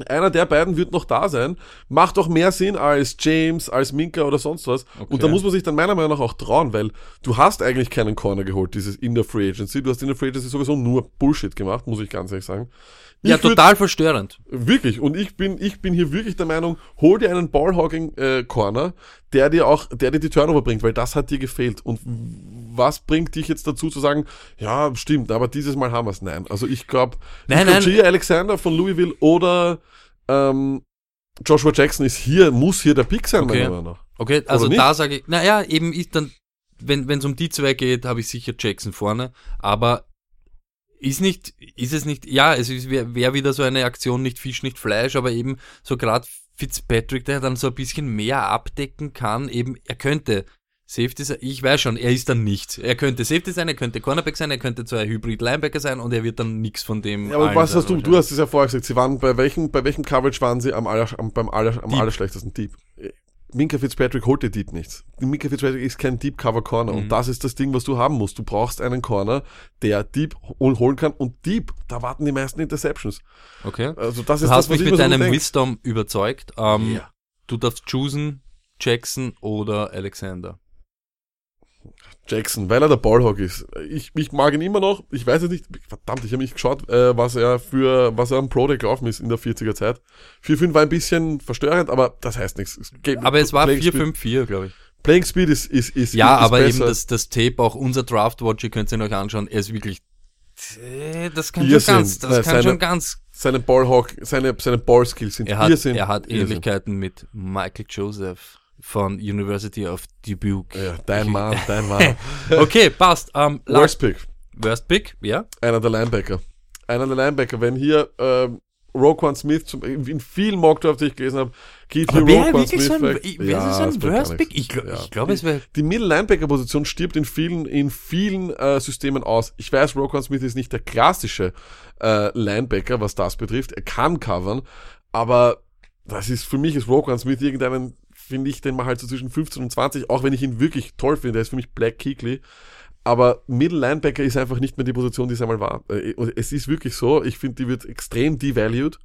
Einer der beiden wird noch da sein. Macht doch mehr Sinn als James, als Minka oder sonst was. Und da muss man sich dann meiner Meinung nach auch trauen, weil du hast eigentlich keinen Corner geholt, dieses in der Free Agency. Du hast in der Free Agency sowieso nur Bullshit gemacht, muss ich ganz ehrlich sagen. Ja, Ich würd- total verstörend. Wirklich. Und ich bin, ich bin hier wirklich der Meinung, hol dir einen Ballhogging äh, Corner, der dir auch, der dir die Turnover bringt, weil das hat dir gefehlt. Und was bringt dich jetzt dazu zu sagen, ja, stimmt, aber dieses Mal haben wir es? Nein. Also ich glaube. Gia Alexander von Louisville oder ähm, Joshua Jackson ist hier, muss hier der Pick sein, Okay. meiner Meinung nach. Okay, also da sage ich, naja, eben ist dann, wenn es um die zwei geht, habe ich sicher Jackson vorne, aber ist nicht, ist es nicht, ja, es wäre wär wieder so eine Aktion, nicht Fisch, nicht Fleisch, aber eben so gerade Fitzpatrick, der dann so ein bisschen mehr abdecken kann, eben, er könnte Safety sein, ich weiß schon, er ist dann nichts. Er könnte Safety sein, er könnte Cornerback sein, er könnte ein Hybrid-Linebacker sein und er wird dann nichts von dem. Ja, aber was hast du, du hast es ja vorher gesagt, sie waren, bei welchem, bei welchem Coverage waren sie am, aller, am, beim aller, am allerschlechtesten Deep? Minka Fitzpatrick holt dir Deep nichts. Minka Fitzpatrick ist kein Deep Cover Corner Mhm. und das ist das Ding, was du haben musst. Du brauchst einen Corner, der Deep hol- holen kann und Deep, da warten die meisten Interceptions. Okay. Also das Du ist hast das, was mich ich mit so deinem denk. Wisdom überzeugt. Ähm, Ja. Du darfst choosen Jackson oder Alexander. Jackson, weil er der Ballhawk ist. Ich, ich mag ihn immer noch. Ich weiß es nicht. Verdammt, ich habe nicht geschaut, äh, was er für, was er am Pro Day gelaufen ist in der 40er Zeit. 4-5 war ein bisschen verstörend, aber das heißt nichts. Es geht- Aber es war Playing Speed- 4-5-4, glaube ich. Playing Speed ist, ist, ist, Ja, ist, ist aber besser. eben das, das Tape, auch unser Draft-Watch, ihr könnt es euch anschauen, er ist wirklich, äh, das kann Irrsinn. schon ganz, das Nein, kann seine- schon ganz, seine Ballhawk, seine, seine Ballskills sind er hat, Irrsinn. er hat Irrsinn. Ähnlichkeiten mit Michael Joseph von University of Dubuque. Ja, dein Mann, dein Mann. Okay, passt. Ähm, Worst, Pick. Worst Pick, ja. Einer der Linebacker. Einer der Linebacker. Wenn hier ähm, Roquan Smith, zum, in vielen Mockdrafts, die ich gelesen habe, geht hier Roquan wirklich Smith so ein, weg. Ja, das so ein Worst Pick? Ich, glaub- Ja. ich glaube, es wäre, Die Middle-Linebacker-Position stirbt in vielen, in vielen äh, Systemen aus. Ich weiß, Roquan Smith ist nicht der klassische äh, Linebacker, was das betrifft. Er kann covern, aber das ist für mich ist Roquan Smith irgendeinen, finde ich, den man halt so zwischen 15 und 20, auch wenn ich ihn wirklich toll finde, der ist für mich Black Keekly. Aber Middle Linebacker ist einfach nicht mehr die Position, die es einmal war. Äh, Es ist wirklich so, ich finde, die wird extrem devalued.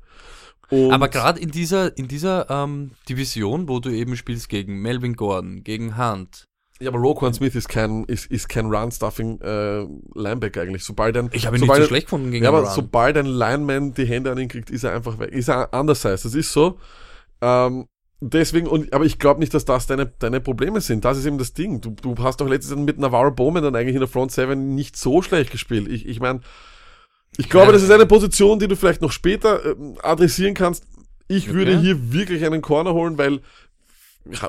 Und Aber gerade in dieser, in dieser ähm, Division, wo du eben spielst gegen Melvin Gordon, gegen Hunt. Ja, aber Roquan Smith ist kein, ist, ist kein Run-Stuffing äh, Linebacker eigentlich. Sobald ein, Ich habe ihn nicht so schlecht gefunden gegen Ja, aber Run. sobald ein Lineman die Hände an ihn kriegt, ist er einfach weg. Ist er undersized. Das ist so. Ähm, deswegen, und, aber ich glaube nicht, dass das deine, deine Probleme sind. Das ist eben das Ding. Du, du hast doch letztes Jahr mit Navarro Bowman dann eigentlich in der Front Seven nicht so schlecht gespielt. Ich, ich meine, ich glaube, Ja. das ist eine Position, die du vielleicht noch später ähm, adressieren kannst. Ich Okay. würde hier wirklich einen Corner holen, weil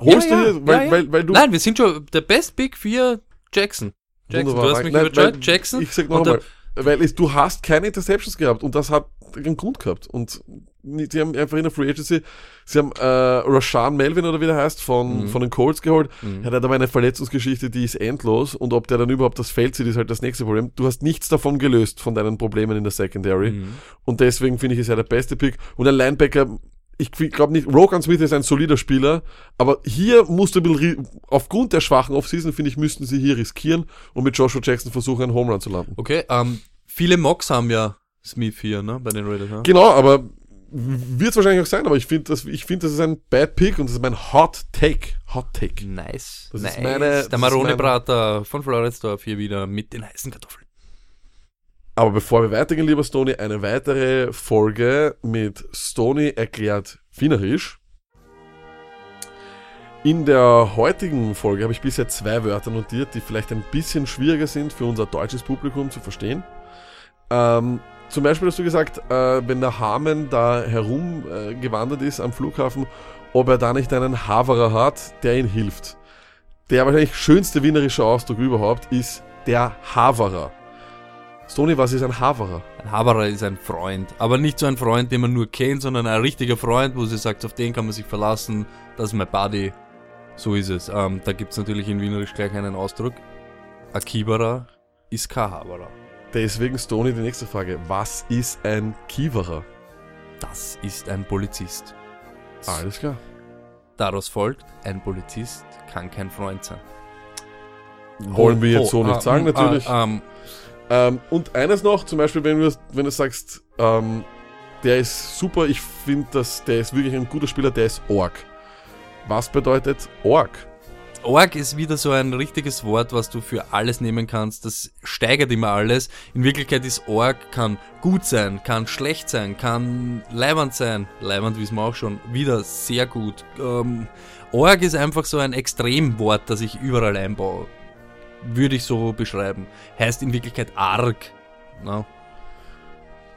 holst Ja, du hier, weil, ja, ja. weil, weil du Nein, wir sind schon der Best Pick für Jackson. Jackson, du hast mich Nein, überzeugt. weil- Jackson. Ich sag noch Und der- einmal, weil es, du hast keine Interceptions gehabt und das hat einen Grund gehabt. Und die haben einfach in der Free Agency, sie haben äh, Rashan Melvin oder wie der heißt, von, Mhm. von den Colts geholt. Mhm. Er hat aber eine Verletzungsgeschichte, die ist endlos und ob der dann überhaupt das Feld sieht, ist halt das nächste Problem. Du hast nichts davon gelöst von deinen Problemen in der Secondary Mhm. und deswegen finde ich, ist er der beste Pick. Und ein Linebacker, ich glaube nicht, Rogan Smith ist ein solider Spieler, aber hier musst du ein bisschen, aufgrund der schwachen Offseason, finde ich, müssten sie hier riskieren und mit Joshua Jackson versuchen, einen Home Run zu landen. Okay, ähm, viele Mocks haben ja Smith hier, ne, bei den Raiders. Ne? Genau, aber wird es wahrscheinlich auch sein, aber ich finde, das, ich finde, das ist ein Bad Pick und das ist mein Hot Take. Hot Take. Nice. Das nice. ist meine- der Marone-Brater von Floridsdorf hier wieder mit den heißen Kartoffeln. Aber bevor wir weitergehen, lieber Stony, eine weitere Folge mit Stony erklärt Wienerisch. In der heutigen Folge habe ich bisher zwei Wörter notiert, die vielleicht ein bisschen schwieriger sind für unser deutsches Publikum zu verstehen. Ähm, zum Beispiel hast du gesagt, äh, wenn der Hamen da herumgewandert äh, ist am Flughafen, ob er da nicht einen Haverer hat, der ihm hilft. Der wahrscheinlich schönste wienerische Ausdruck überhaupt ist der Haverer. Stony, was ist ein Haverer? Ein Haberer ist ein Freund, aber nicht so ein Freund, den man nur kennt, sondern ein richtiger Freund, wo sie sagt, auf den kann man sich verlassen, das ist mein Buddy. So ist es. Ähm, da gibt's natürlich in Wienerisch gleich einen Ausdruck. Kieberer ist kein Haberer. Deswegen, Stony, die nächste Frage. Was ist ein Kiewerer? Das ist ein Polizist. Alles klar. Daraus folgt, ein Polizist kann kein Freund sein. Wollen wir jetzt so nicht ah, sagen, mm, natürlich. ah, ähm, Ähm, und eines noch, zum Beispiel, wenn du, wenn du sagst, ähm, der ist super, ich finde, dass der ist wirklich ein guter Spieler, der ist Org. Was bedeutet Org? Org ist wieder so ein richtiges Wort, was du für alles nehmen kannst. Das steigert immer alles. In Wirklichkeit ist Org, kann gut sein, kann schlecht sein, kann leibend sein. Leibend wissen wir auch schon. Wieder sehr gut. Ähm, Org ist einfach so ein Extremwort, das ich überall einbaue. Würde ich so beschreiben. Heißt in Wirklichkeit arg. No.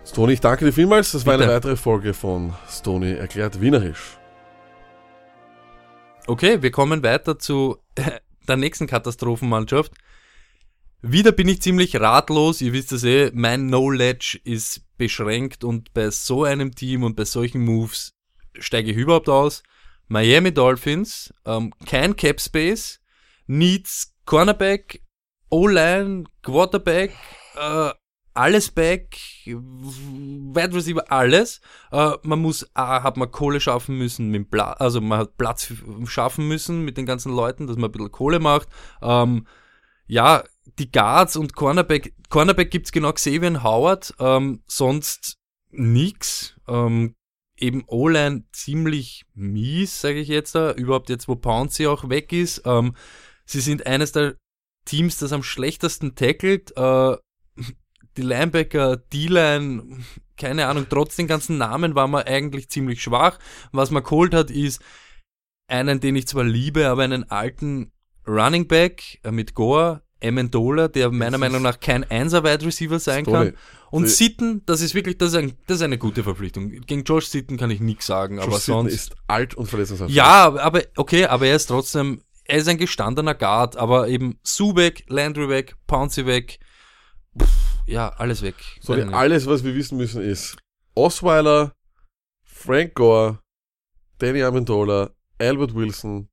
Stony, ich danke dir vielmals. Das war eine Bitte. weitere Folge von Stony erklärt Wienerisch. Okay, wir kommen weiter zu der nächsten Katastrophenmannschaft. Wieder bin ich ziemlich ratlos. Ihr wisst es eh, mein Knowledge ist beschränkt und bei so einem Team und bei solchen Moves steige ich überhaupt aus. Miami Dolphins, ähm, kein Cap Space, Needs Cornerback, O-Line, Quarterback, äh, alles back, Wide Receiver, alles. Äh, man muss, A, hat man Kohle schaffen müssen mit Pla also man hat Platz schaffen müssen mit den ganzen Leuten, dass man ein bisschen Kohle macht. Ähm, ja, die Guards und Cornerback, Cornerback gibt's genau Xavier Howard, ähm, sonst nix. Ähm, eben O-Line ziemlich mies, sage ich jetzt da, überhaupt jetzt, wo Pouncy auch weg ist. Ähm, sie sind eines der Teams, das am schlechtesten tackelt. Äh, die Linebacker, D-Line, keine Ahnung, trotz den ganzen Namen war man eigentlich ziemlich schwach. Was man geholt hat, ist einen, den ich zwar liebe, aber einen alten Running Back äh, mit Gore, Amendola, der meiner Meinung nach kein Einser-Wide Receiver sein Stony, kann. Und die- Sitten, das ist wirklich, das ist, ein, das ist eine gute Verpflichtung. Gegen Josh Sitten kann ich nichts sagen, aber Josh Sitton sonst. ist alt und verletzungsanfällig. Ja, aber okay, aber er ist trotzdem, er ist ein gestandener Guard, aber eben weg, Landry weg, Pouncy weg, pff, ja, alles weg. So, Weiß nicht. alles, was wir wissen müssen, ist Osweiler, Frank Gore, Danny Amendola, Albert Wilson.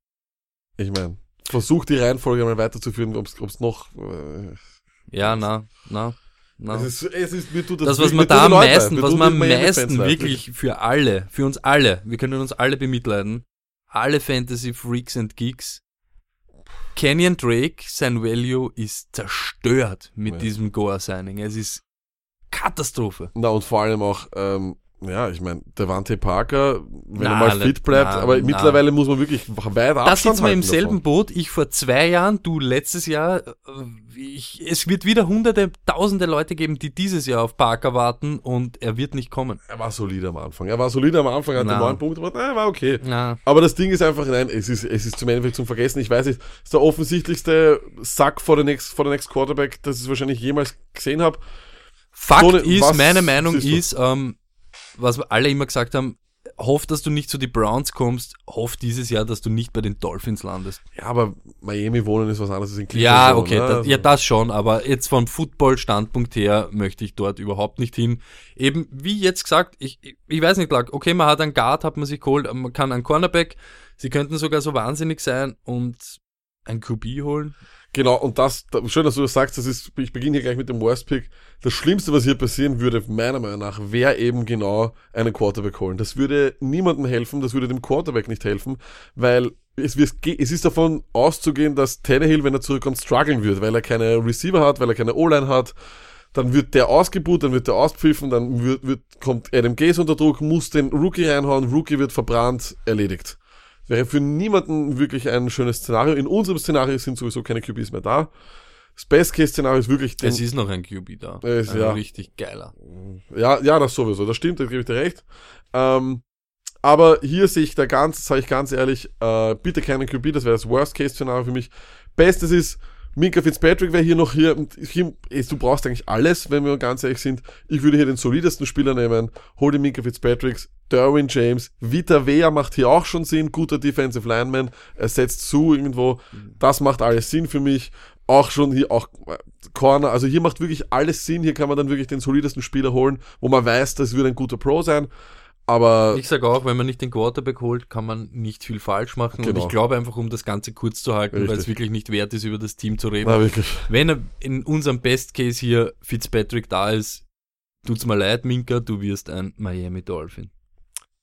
Ich meine, versuch die Reihenfolge mal weiterzuführen, ob es noch. Äh, ja, na, na, na. es, ist, es ist, mir tut das, mir was man da am meisten, was man am meisten wirklich für alle, für uns alle, wir können uns alle bemitleiden, alle Fantasy Freaks and Geeks, Kenyon Drake, sein Value ist zerstört mit Ja. diesem Goa-Signing. Es ist Katastrophe. Na und vor allem auch, ähm, ja, ich meine, Devante Parker, wenn er Na, mal le- fit bleibt, na, aber na. mittlerweile muss man wirklich weit Abstand Da sitzen wir im halten selben davon. Boot. Ich vor zwei Jahren, du letztes Jahr. Äh, Ich, es wird wieder hunderte, tausende Leute geben, die dieses Jahr auf Parker warten und er wird nicht kommen. Er war solide am Anfang. Er war solide am Anfang, hatte Na. neun Punkte, aber nein, war okay. Aber das Ding ist einfach, nein, es ist, es ist zum Endeffekt zum Vergessen. Ich weiß nicht, es ist der offensichtlichste Sack vor der next, vor der next Quarterback, das ich wahrscheinlich jemals gesehen habe. Fakt So ist, meine Meinung ist, ähm, was wir alle immer gesagt haben, hoff, dass du nicht zu die Browns kommst, hoff dieses Jahr, dass du nicht bei den Dolphins landest. Ja, aber Miami wohnen ist was anderes als in Cleveland. Ja, okay, ne? das, Also- ja, das schon, aber jetzt vom Football-Standpunkt her möchte ich dort überhaupt nicht hin. Eben, wie jetzt gesagt, ich, ich- ich weiß nicht, Clark, okay, man hat einen Guard, hat man sich geholt, man kann einen Cornerback, sie könnten sogar so wahnsinnig sein und ein QB holen. Genau, und das, da, schön, dass du das sagst, das ist, ich beginne hier gleich mit dem Worst Pick. Das Schlimmste, was hier passieren würde, meiner Meinung nach, wäre eben genau einen Quarterback holen. Das würde niemandem helfen, das würde dem Quarterback nicht helfen, weil es, es ist davon auszugehen, dass Tannehill, wenn er zurückkommt, strugglen wird, weil er keine Receiver hat, weil er keine O-Line hat. Dann wird der ausgebucht, dann wird der auspfiffen, dann wird, wird, kommt Adam Gaze unter Druck, muss den Rookie reinhauen, Rookie wird verbrannt, erledigt. Wäre für niemanden wirklich ein schönes Szenario. In unserem Szenario sind sowieso keine QBs mehr da. Das Best-Case-Szenario ist wirklich den, Es ist noch ein QB da. Es- ein ja. richtig geiler. ja, ja, das sowieso, das stimmt, da gebe ich dir recht. Ähm, aber hier sehe ich da ganz, sage ich ganz ehrlich, äh, bitte keinen QB, das wäre das Worst-Case-Szenario für mich. Bestes ist, Minka Fitzpatrick wäre hier noch hier, du brauchst eigentlich alles, wenn wir ganz ehrlich sind. Ich würde hier den solidesten Spieler nehmen, hol den Minka Fitzpatricks, Derwin James, Vita Vea macht hier auch schon Sinn, guter Defensive Lineman, er setzt zu irgendwo, das macht alles Sinn für mich. Auch schon hier, auch äh, Corner, also hier macht wirklich alles Sinn, hier kann man dann wirklich den solidesten Spieler holen, wo man weiß, das wird ein guter Pro sein. Aber Ich sage auch, wenn man nicht den Quarterback holt, kann man nicht viel falsch machen. Und Genau. ich glaube einfach, um das Ganze kurz zu halten, weil es wirklich nicht wert ist, über das Team zu reden. na. Wenn er in unserem Best Case hier Fitzpatrick da ist, tut's mir leid, Minka, du wirst ein Miami Dolphin.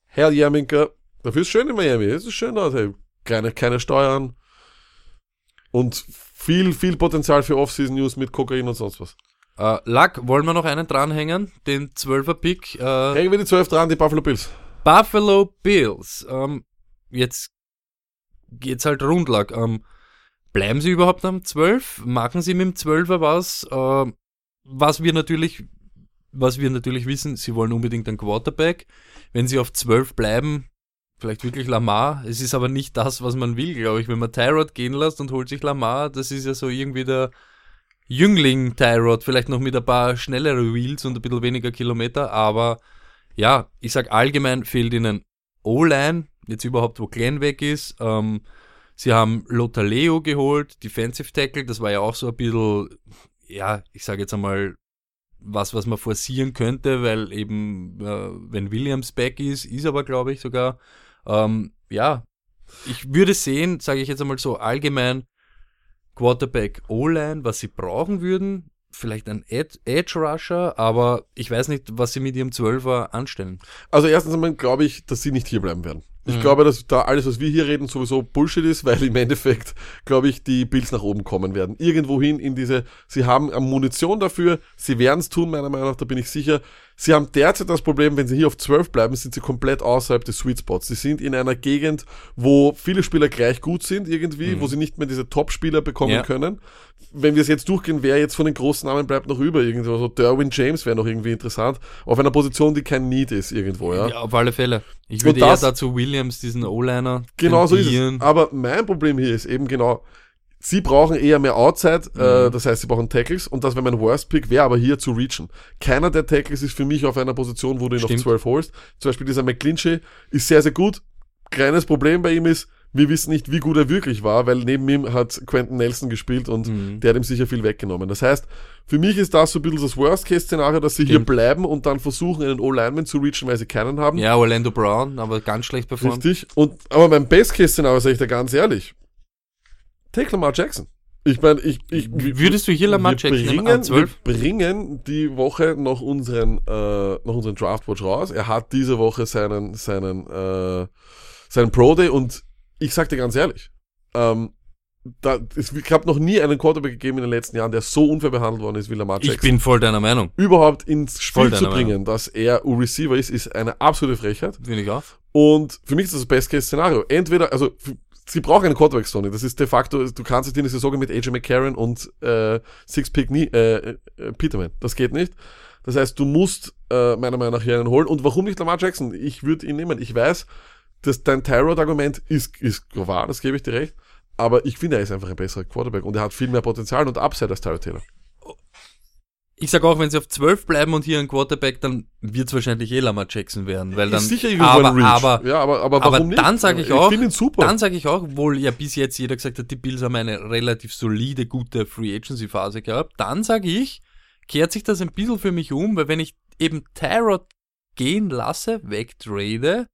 Hell yeah, Minka. Dafür ist schön in Miami. Es ist schön dort. Hey. Keine, keine Steuern. Und viel, viel Potenzial für Off-Season-News mit Kokain und sonst was. Äh, Luck, wollen wir noch einen dranhängen? Den 12er Pick. Äh, Hängen wir die 12 dran, die Buffalo Bills. Buffalo Bills. Ähm, jetzt geht's halt rund, Luck. Ähm, bleiben sie überhaupt am 12? Machen sie mit dem 12er was? Äh, was wir natürlich, was wir natürlich wissen, sie wollen unbedingt einen Quarterback. Wenn sie auf 12 bleiben, vielleicht wirklich Lamar. Es ist aber nicht das, was man will, glaube ich. Wenn man Tyrod gehen lässt und holt sich Lamar, das ist ja so irgendwie der Jüngling Tyrod, vielleicht noch mit ein paar schnellere Wheels und ein bisschen weniger Kilometer, aber ja, ich sag allgemein fehlt ihnen O-Line, jetzt überhaupt, wo Glenn weg ist. Ähm, sie haben Lotaleo geholt, Defensive Tackle, das war ja auch so ein bisschen, ja, ich sage jetzt einmal, was, was man forcieren könnte, weil eben, äh, wenn Williams back ist, ist aber, glaube ich, sogar, ähm, ja, ich würde sehen, sage ich jetzt einmal so allgemein, Quarterback O-Line, was sie brauchen würden, vielleicht ein Ed Edge Rusher, aber ich weiß nicht, was sie mit ihrem 12er anstellen. Also erstens einmal glaube ich, dass sie nicht hier bleiben werden. Ich Mhm. glaube, dass da alles, was wir hier reden, sowieso Bullshit ist, weil im Endeffekt, glaube ich, die Bills nach oben kommen werden. Irgendwohin in diese, sie haben Munition dafür, sie werden es tun, meiner Meinung nach, da bin ich sicher. Sie haben derzeit das Problem, wenn sie hier auf 12 bleiben, sind sie komplett außerhalb des Sweet Spots. Sie sind in einer Gegend, wo viele Spieler gleich gut sind irgendwie, wo sie nicht mehr diese Top-Spieler bekommen Mhm. Ja. können. Wenn wir es jetzt durchgehen, wer jetzt von den großen Namen bleibt noch über irgendwo. So Derwin James wäre noch irgendwie interessant. Auf einer Position, die kein Need ist irgendwo, ja. Ja, auf alle Fälle. Ich würde Und eher das- dazu Williams, diesen O-Liner. Genau so ist es. Aber mein Problem hier ist eben genau, sie brauchen eher mehr Outside, Mhm. äh, das heißt, sie brauchen Tackles und das wäre mein Worst Pick, wäre aber hier zu reachen. Keiner der Tackles ist für mich auf einer Position, wo du ihn Stimmt. auf 12 holst. Zum Beispiel dieser McClinchy ist sehr, sehr gut. Kleines Problem bei ihm ist, wir wissen nicht, wie gut er wirklich war, weil neben ihm hat Quentin Nelson gespielt und Mhm. der hat ihm sicher viel weggenommen. Das heißt, für mich ist das so ein bisschen das Worst-Case-Szenario, dass sie hier Stimmt. bleiben und dann versuchen, einen O-Lineman zu reachen, weil sie keinen haben. Ja, Orlando Brown, aber ganz schlecht performt. Richtig. Und, aber mein Best-Case-Szenario, sage ich dir ganz ehrlich, take Lamar Jackson. Ich meine, ich, ich, Würdest du hier Lamar Jackson bringen, an 12? wir bringen die Woche noch unseren, äh, noch unseren Draftwatch raus. Er hat diese Woche seinen, seinen, äh, seinen Pro Day und ich sag dir ganz ehrlich, ähm, da, es gab noch nie einen Quarterback gegeben in den letzten Jahren, der so unfair behandelt worden ist wie Lamar Jackson. Ich bin voll deiner Meinung. Überhaupt ins Spiel zu bringen, dass er Receiver ist, ist eine absolute Frechheit. Finde ich auch. Und für mich ist das das Best-Case-Szenario. Entweder, also sie brauchen einen Quarterback, Sony. Das ist de facto, du kannst nicht in die Saison mit AJ McCarron und äh, Six-Pick nie, äh, äh, Peterman. Das geht nicht. Das heißt, du musst äh, meiner Meinung nach hier einen holen. Und warum nicht Lamar Jackson? Ich würde ihn nehmen. Ich weiß, dass dein Tyrod-Argument ist, ist wahr, das gebe ich dir recht. Aber ich finde, er ist einfach ein besserer Quarterback und er hat viel mehr Potenzial und Upside als Tyrod Taylor. Ich sag auch, wenn sie auf 12 bleiben und hier ein Quarterback, dann wird es wahrscheinlich eh Lamar Jackson werden, weil dann ist sicher aber, Reach. aber ja, aber, aber aber warum nicht? dann sage ich auch, Ich super. dann sage ich auch, obwohl ja bis jetzt jeder gesagt hat, die Bills haben eine relativ solide, gute Free Agency Phase gehabt, dann sage ich, kehrt sich das ein bisschen für mich um, weil wenn ich eben Tyrod gehen lasse, wegtrade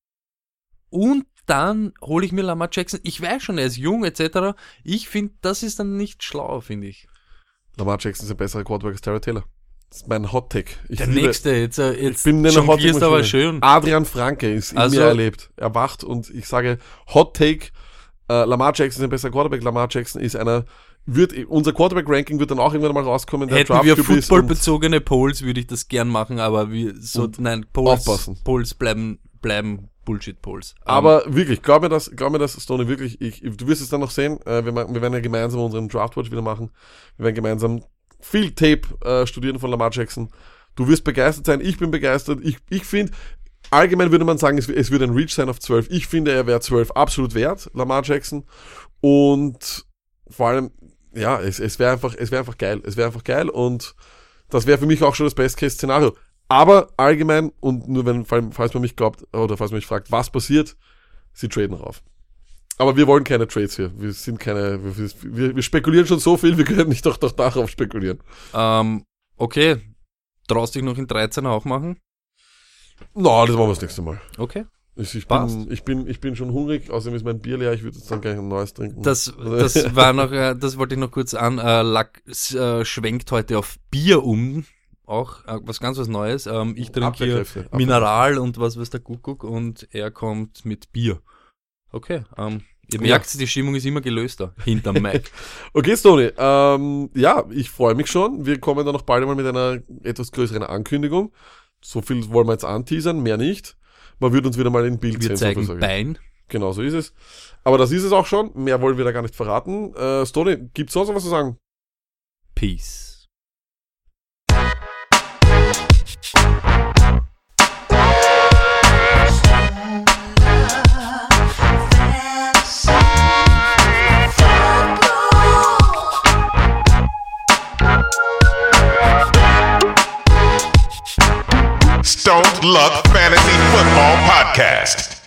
und dann hole ich mir Lamar Jackson. Ich weiß schon, er ist jung etc. Ich finde, das ist dann nicht schlau, finde ich. Lamar Jackson ist ein besserer Quarterback als Tyrod Taylor. Das ist mein Hot Take. Ich Der liebe- nächste, jetzt, äh, jetzt Ich bin eine Hot Take aber schön. Adrian Franke ist in Also- mir erlebt. Er wacht und ich sage Hot Take. Äh, Lamar Jackson ist ein besserer Quarterback. Lamar Jackson ist einer. Wird unser Quarterback Ranking wird dann auch irgendwann mal rauskommen. Der Hätten wir ist und- footballbezogene Polls, würde ich das gern machen, aber wir, so, nein, Polls, aufpassen. Polls bleiben, bleiben Bullshit-Polls. Aber wirklich, glaub mir das, glaub mir das, Stoney, wirklich, ich, du wirst es dann noch sehen, äh, wir, wir werden ja gemeinsam unseren Draftwatch wieder machen. Wir werden gemeinsam viel Tape äh, studieren von Lamar Jackson. Du wirst begeistert sein, ich bin begeistert. Ich, ich finde, allgemein würde man sagen, es, es würde ein Reach sein auf 12. Ich finde, er wäre 12 absolut wert, Lamar Jackson. Und vor allem, ja, es, es wäre einfach, es wäre einfach geil. Es wäre einfach geil und das wäre für mich auch schon das Best-Case-Szenario. Aber allgemein, und nur wenn, fall- falls man mich glaubt, oder falls man mich fragt, was passiert, sie traden rauf. Aber wir wollen keine Trades hier. Wir sind keine, wir, wir, spekulieren schon so viel, wir können nicht doch, doch darauf spekulieren. Ähm, okay. Traust dich noch in 13 auch machen? Na, das machen wir das nächste Mal. Okay. Ich, ich, bin, ich, bin, ich bin schon hungrig, außerdem ist mein Bier leer, ich würde jetzt dann gleich ein neues trinken. Das, das war noch, äh, das wollte ich noch kurz an. Äh, Lack äh, schwenkt heute auf Bier um. Auch äh, was ganz was Neues. Ähm, ich trinke hier Mineral und was weiß der Kuckuck und er kommt mit Bier. Okay. Ähm, ihr Ja. merkt, die Stimmung ist immer gelöster hinterm Mic. Okay, Stoney, ähm, ja, ich freue mich schon. Wir kommen dann noch bald einmal mit einer etwas größeren Ankündigung. So viel wollen wir jetzt anteasern, mehr nicht. Man wird uns wieder mal in Bild Wir zeigen sage ich. Bein. Genau, so ist es. Aber das ist es auch schon. Mehr wollen wir da gar nicht verraten. Äh, Stoney, gibt's sonst noch was zu sagen? Peace. Stone Luck Fantasy Football Podcast.